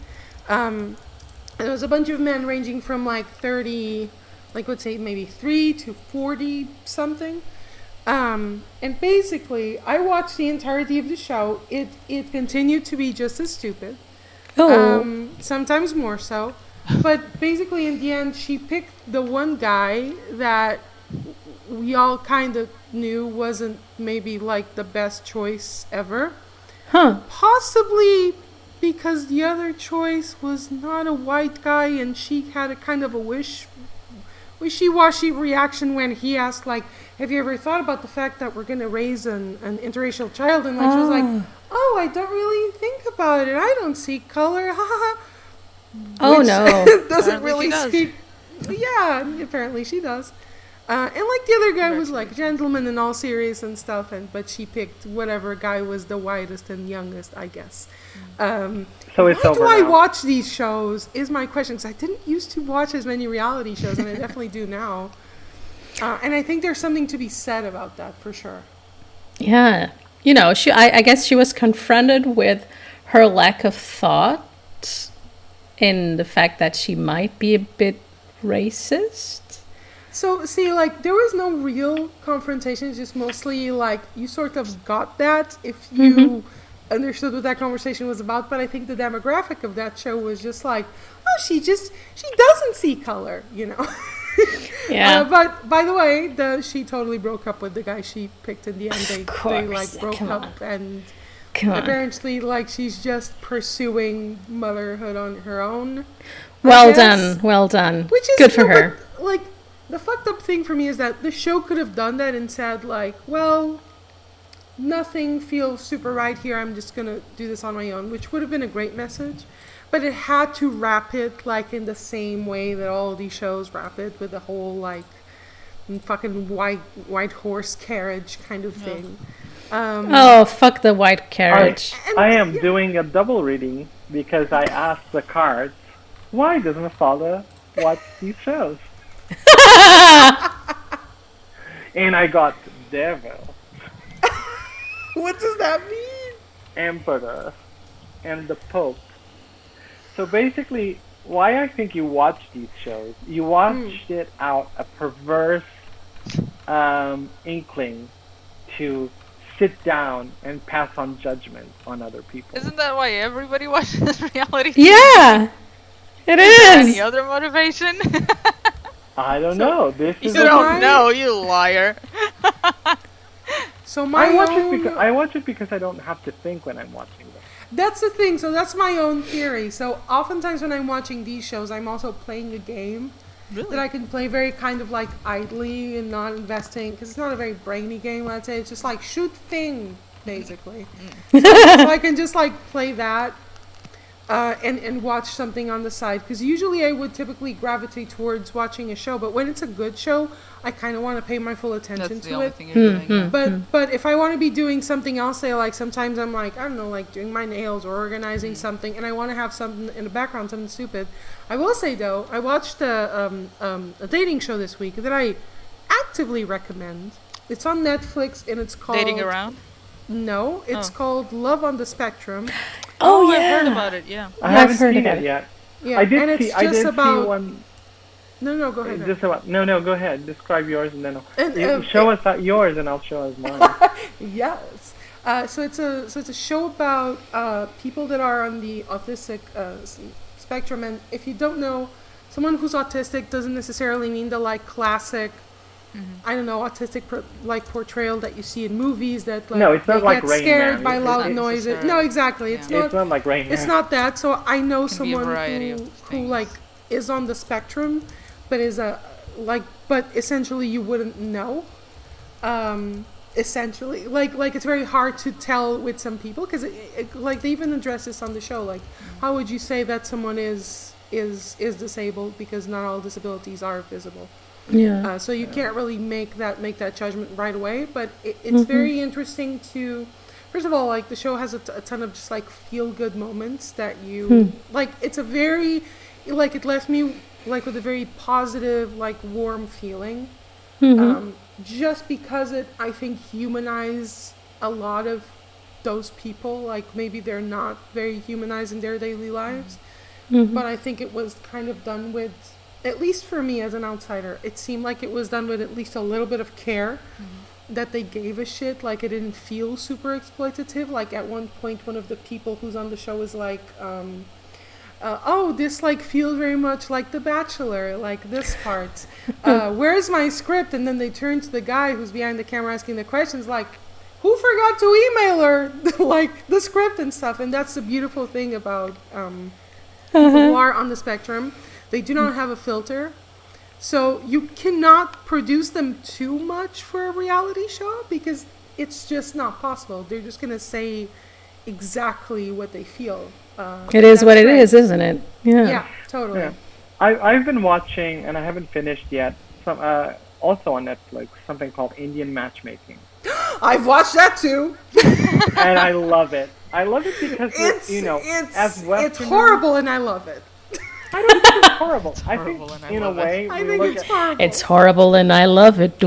Um, and there was a bunch of men ranging from like 30, like let's say maybe three to 40 something. Um, and basically, I watched the entirety of the show. It it continued to be just as stupid Oh. um, sometimes more so. But basically, in the end, she picked the one guy that we all kind of knew wasn't maybe like the best choice ever. huh. Possibly because the other choice was not a white guy and she had a kind of a wish wishy-washy reaction when he asked like have you ever thought about the fact that we're going to raise an, an interracial child and like she was like Ah. oh i don't really think about it i don't see color ha ha ha Oh which no. doesn't Apparently really she does. speak. Yeah, apparently she does. Uh, and like the other guy was like gentleman and all serious and stuff, and but she picked whatever guy was the whitest and youngest, I guess. Um, So it's why over do I now. watch these shows? Is my question because I didn't used to watch as many reality shows, and I definitely do now. Uh, and I think there's something to be said about that for sure. Yeah. You know, she I, I guess she was confronted with her lack of thought in the fact that she might be a bit racist. So see, like there was no real confrontation. It's just mostly like you sort of got that if you understood what that conversation was about. But I think the demographic of that show was just like, oh, she just she doesn't see color, you know. Yeah. Uh, but by the way, the she totally broke up with the guy she picked in the end. They, they like broke come up and. Come on. Apparently, like she's just pursuing motherhood on her own. Well done. Well done. Which is good for no, her. but, like the fucked up thing for me is that the show could have done that and said like, well, nothing feels super right here. I'm just gonna do this on my own, which would have been a great message. But it had to wrap it like in the same way that all these shows wrap it with the whole like fucking white white horse carriage kind of thing. Um, Oh, fuck the white I, carriage. And- I am yeah. doing a double reading because I asked the cards, why doesn't my father watch these shows? And I got devil, what does that mean? emperor, and the pope. So basically, why I think you watch these shows, you watched it out a perverse um, inkling to sit down and pass on judgment on other people. Isn't that why everybody watches reality? TV? yeah. It Any other motivation? I don't know. This you is So don't why- know, you liar. So my I watch own, it because I watch it because I don't have to think when I'm watching them. That's the thing. So that's my own theory. So oftentimes when I'm watching these shows, I'm also playing a game that I can play very kind of like idly and not investing because it's not a very brainy game. Let's say it's just like shoot thing basically. so, so I can just like play that. Uh, and, and watch something on the side because usually I would typically gravitate towards watching a show, but when it's a good show, I kind of want to pay my full attention That's to the only it. thing you're doing. yeah. But but if I want to be doing something else, say like sometimes I'm like I don't know, like doing my nails or organizing something, and I want to have something in the background, something stupid. I will say though, I watched a um, um, a dating show this week that I actively recommend. It's on Netflix and it's called Dating around? No, it's Oh. called Love on the Spectrum. Oh, yeah, I've heard about it. Yeah. I I've haven't heard seen of it it. yet. Yeah, I did and it's see. I just did about see one. no no go ahead. Just about. No, no. Go ahead. Describe yours, and then I'll, And, you um, show us that yours, and I'll show us mine. Yes. Uh, so it's a so it's a show about uh, people that are on the autistic uh, spectrum, and if you don't know, someone who's autistic doesn't necessarily mean the like classic. I don't know autistic pro- like portrayal that you see in movies that like No, it's not they like get Rain scared Man. by It's- loud it's- noises. No, exactly. It's Yeah. not. it's not like Rain Man. It's not that. So I know Can be a someone variety who, of who things. like is on the spectrum, but is a like but essentially you wouldn't know. Um, essentially like like it's very hard to tell with some people because like they even address this on the show like how would you say that someone is is is disabled because not all disabilities are visible Yeah. uh, so you can't really make that make that judgment right away but it, it's very interesting to first of all like the show has a, t- a ton of just like feel good moments that you like it's a very like it left me like with a very positive like warm feeling. Um, just because it i think humanized a lot of those people like maybe they're not very humanized in their daily lives but i think it was kind of done with at least for me as an outsider it seemed like it was done with at least a little bit of care that they gave a shit like it didn't feel super exploitative. Like at one point one of the people who's on the show is like um uh, oh this like feels very much like the bachelor like this part. Uh, where's my script? And then they turn to the guy who's behind the camera asking the questions like who forgot to email her? Like the script and stuff. And that's the beautiful thing about um, people who are on the spectrum they do not have a filter so you cannot produce them too much for a reality show because it's just not possible they're just going to say exactly what they feel uh, It is what it great. is, isn't it? Yeah. yeah totally Yeah. I, I've been watching, and I haven't finished yet, some, uh, also on Netflix, something called Indian Matchmaking. i've watched that too and I love it. I love it because, it's you know, it's as it's horrible and i love it I don't think it's horrible. I horrible think, and I in a love it. way, i think it's at- horrible It's horrible and I love it.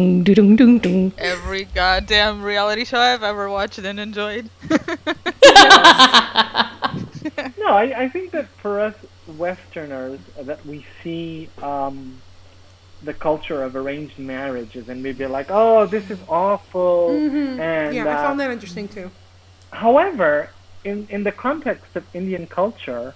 Every goddamn reality show I've ever watched and enjoyed. No, I, I think that for us Westerners, uh, that we see um, the culture of arranged marriages, and we'd be like, "Oh, this is awful," Mhm. and yeah uh, i found that interesting too However, in, in the context of Indian culture,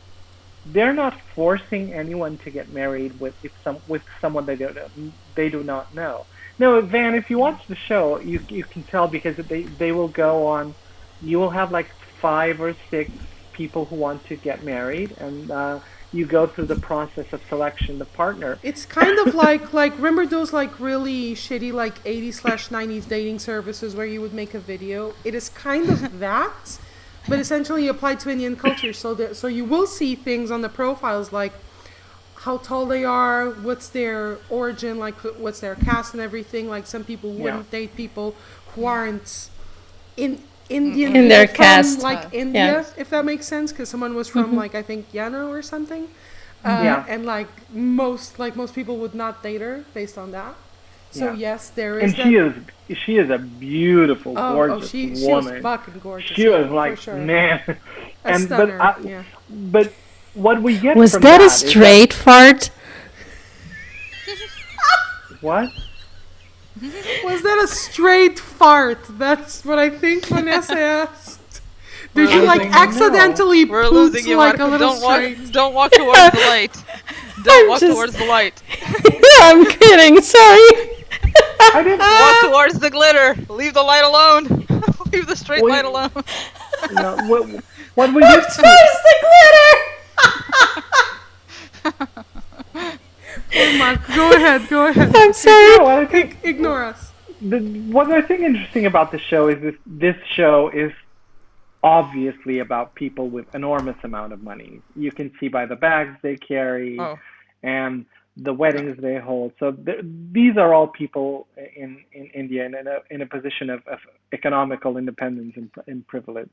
they're not forcing anyone to get married with if some with someone they don't they do not know. No, Van, if you watch the show, you you can tell because they they will go on. You will have like five or six people who want to get married, and uh, you go through the process of selection of partner. It's kind of like like remember those like really shitty like 80s slash 90s dating services where you would make a video. It is kind of that, but essentially applied to Indian culture. So that so you will see things on the profiles like how tall they are, what's their origin, like what's their caste and everything. Like some people wouldn't date people who aren't in Indian In their from, caste. like Uh, India, yeah. if that makes sense, because someone was from like I think Yano or something. Uh, Yeah. and like most like most people would not date her based on that. So Yeah. yes, there is And that. she is she is a beautiful, oh, oh gorgeous oh, she she was woman. fucking gorgeous. she was like, for sure. man. a and stunner. but I, yeah. but what we get Was from that a is that- straight fart? what? Was that a straight fart? That's what I think Vanessa asked. Did We're you like accidentally We're poop losing you, like a little Don't walk, straight? don't walk towards the light. Don't I'm walk just- towards the light. I'm kidding. Sorry. I didn't. Walk towards the glitter. Leave the light alone. Leave the straight Wait. light alone. no, what, what we used to. Where's the glitter? Hey, Mark, go ahead, go ahead. I'm sorry. No, I think Ignore us. the, what I think interesting about the show is this. This show is obviously about people with enormous amount of money. You can see by the bags they carry Oh. and the weddings they hold. So th- these are all people in, in India in a, in a position of, of economical independence and, and privilege.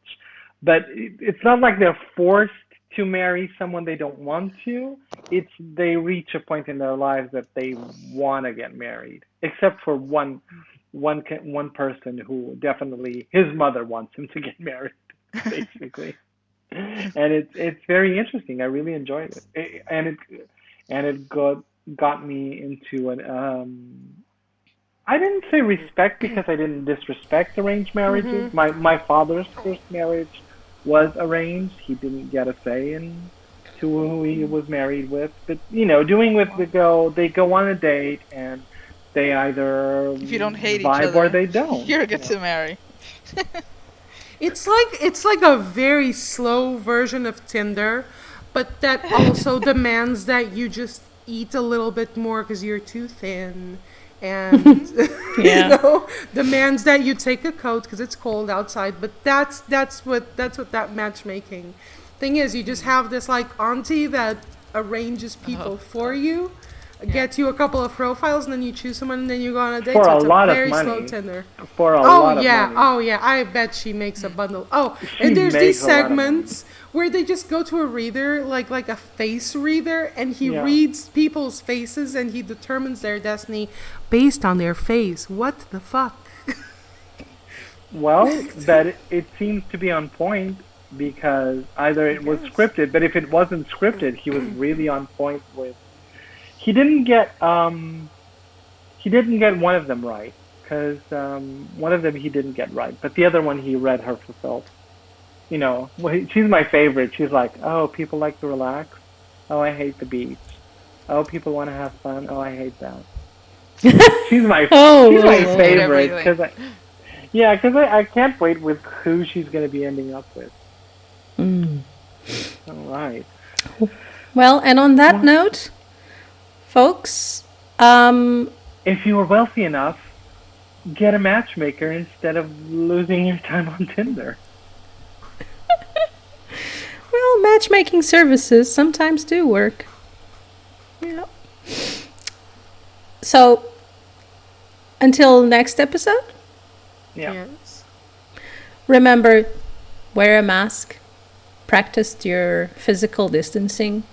But it, it's not like they're forced to marry someone they don't want to. It's they reach a point in their lives that they want to get married, except for one one one person who definitely his mother wants him to get married, basically. and it's it's very interesting. I really enjoyed it, It- and it and it got got me into an um. I didn't say respect because I didn't disrespect arranged marriages. My my father's first marriage was arranged. He didn't get a say in to who he was married with. But you know, doing with the go, they go on a date and they either If you don't hate each vibe other, or they don't. You're you good know. to marry. It's like it's like a very slow version of Tinder, but that also demands that you just eat a little bit more because you're too thin, and Yeah. you know demands that you take a coat because it's cold outside. But that's that's what that's what that matchmaking thing is. You just have this like auntie that arranges uh-huh. people for you. Gets you a couple of profiles and then you choose someone and then you go on a date. For so a lot of very slow money. Tinder. For a Oh lot of yeah, money. oh yeah. I bet she makes a bundle. Oh, She and there's these makes a lot of money. segments where they just go to a reader, like like a face reader, and he Yeah. reads people's faces and he determines their destiny based on their face. What the fuck? Well, that it seems to be on point because either it was scripted, but if it wasn't scripted, he was really on point with. He didn't get um, he didn't get one of them right because um, one of them he didn't get right, but the other one he read her fulfilled. You know, well, he- she's my favorite. She's like, oh, people like to relax. Oh, I hate the beach. Oh, people want to have fun. Oh, I hate that. she's my Oh, she's my favorite because I, yeah, because I, I can't wait with who she's going to be ending up with. Mm. All right. Well, and on that note, folks, um, If you were wealthy enough, get a matchmaker instead of losing your time on Tinder. well, matchmaking services sometimes do work. Yeah. So, until next episode, Yeah. Yes. remember wear a mask, practice your physical distancing,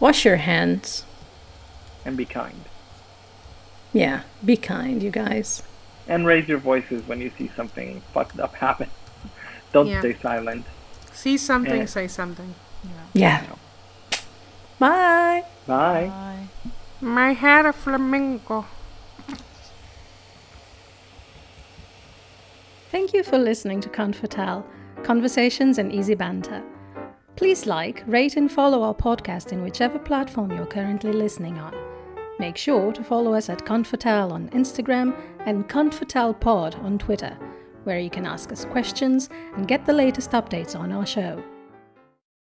wash your hands. And be kind. Yeah, be kind, you guys. And raise your voices when you see something fucked up happen. Don't Yeah. stay silent. See something, Yeah. say something. Yeah. Bye. Bye. Bye. My hair a flamingo. Thank you for listening to Confatal, Conversations and Easy Banter. Please like, rate, and follow our podcast in whichever platform you're currently listening on. Make sure to follow us at Confatal on Instagram and ConfatalPod on Twitter, where you can ask us questions and get the latest updates on our show.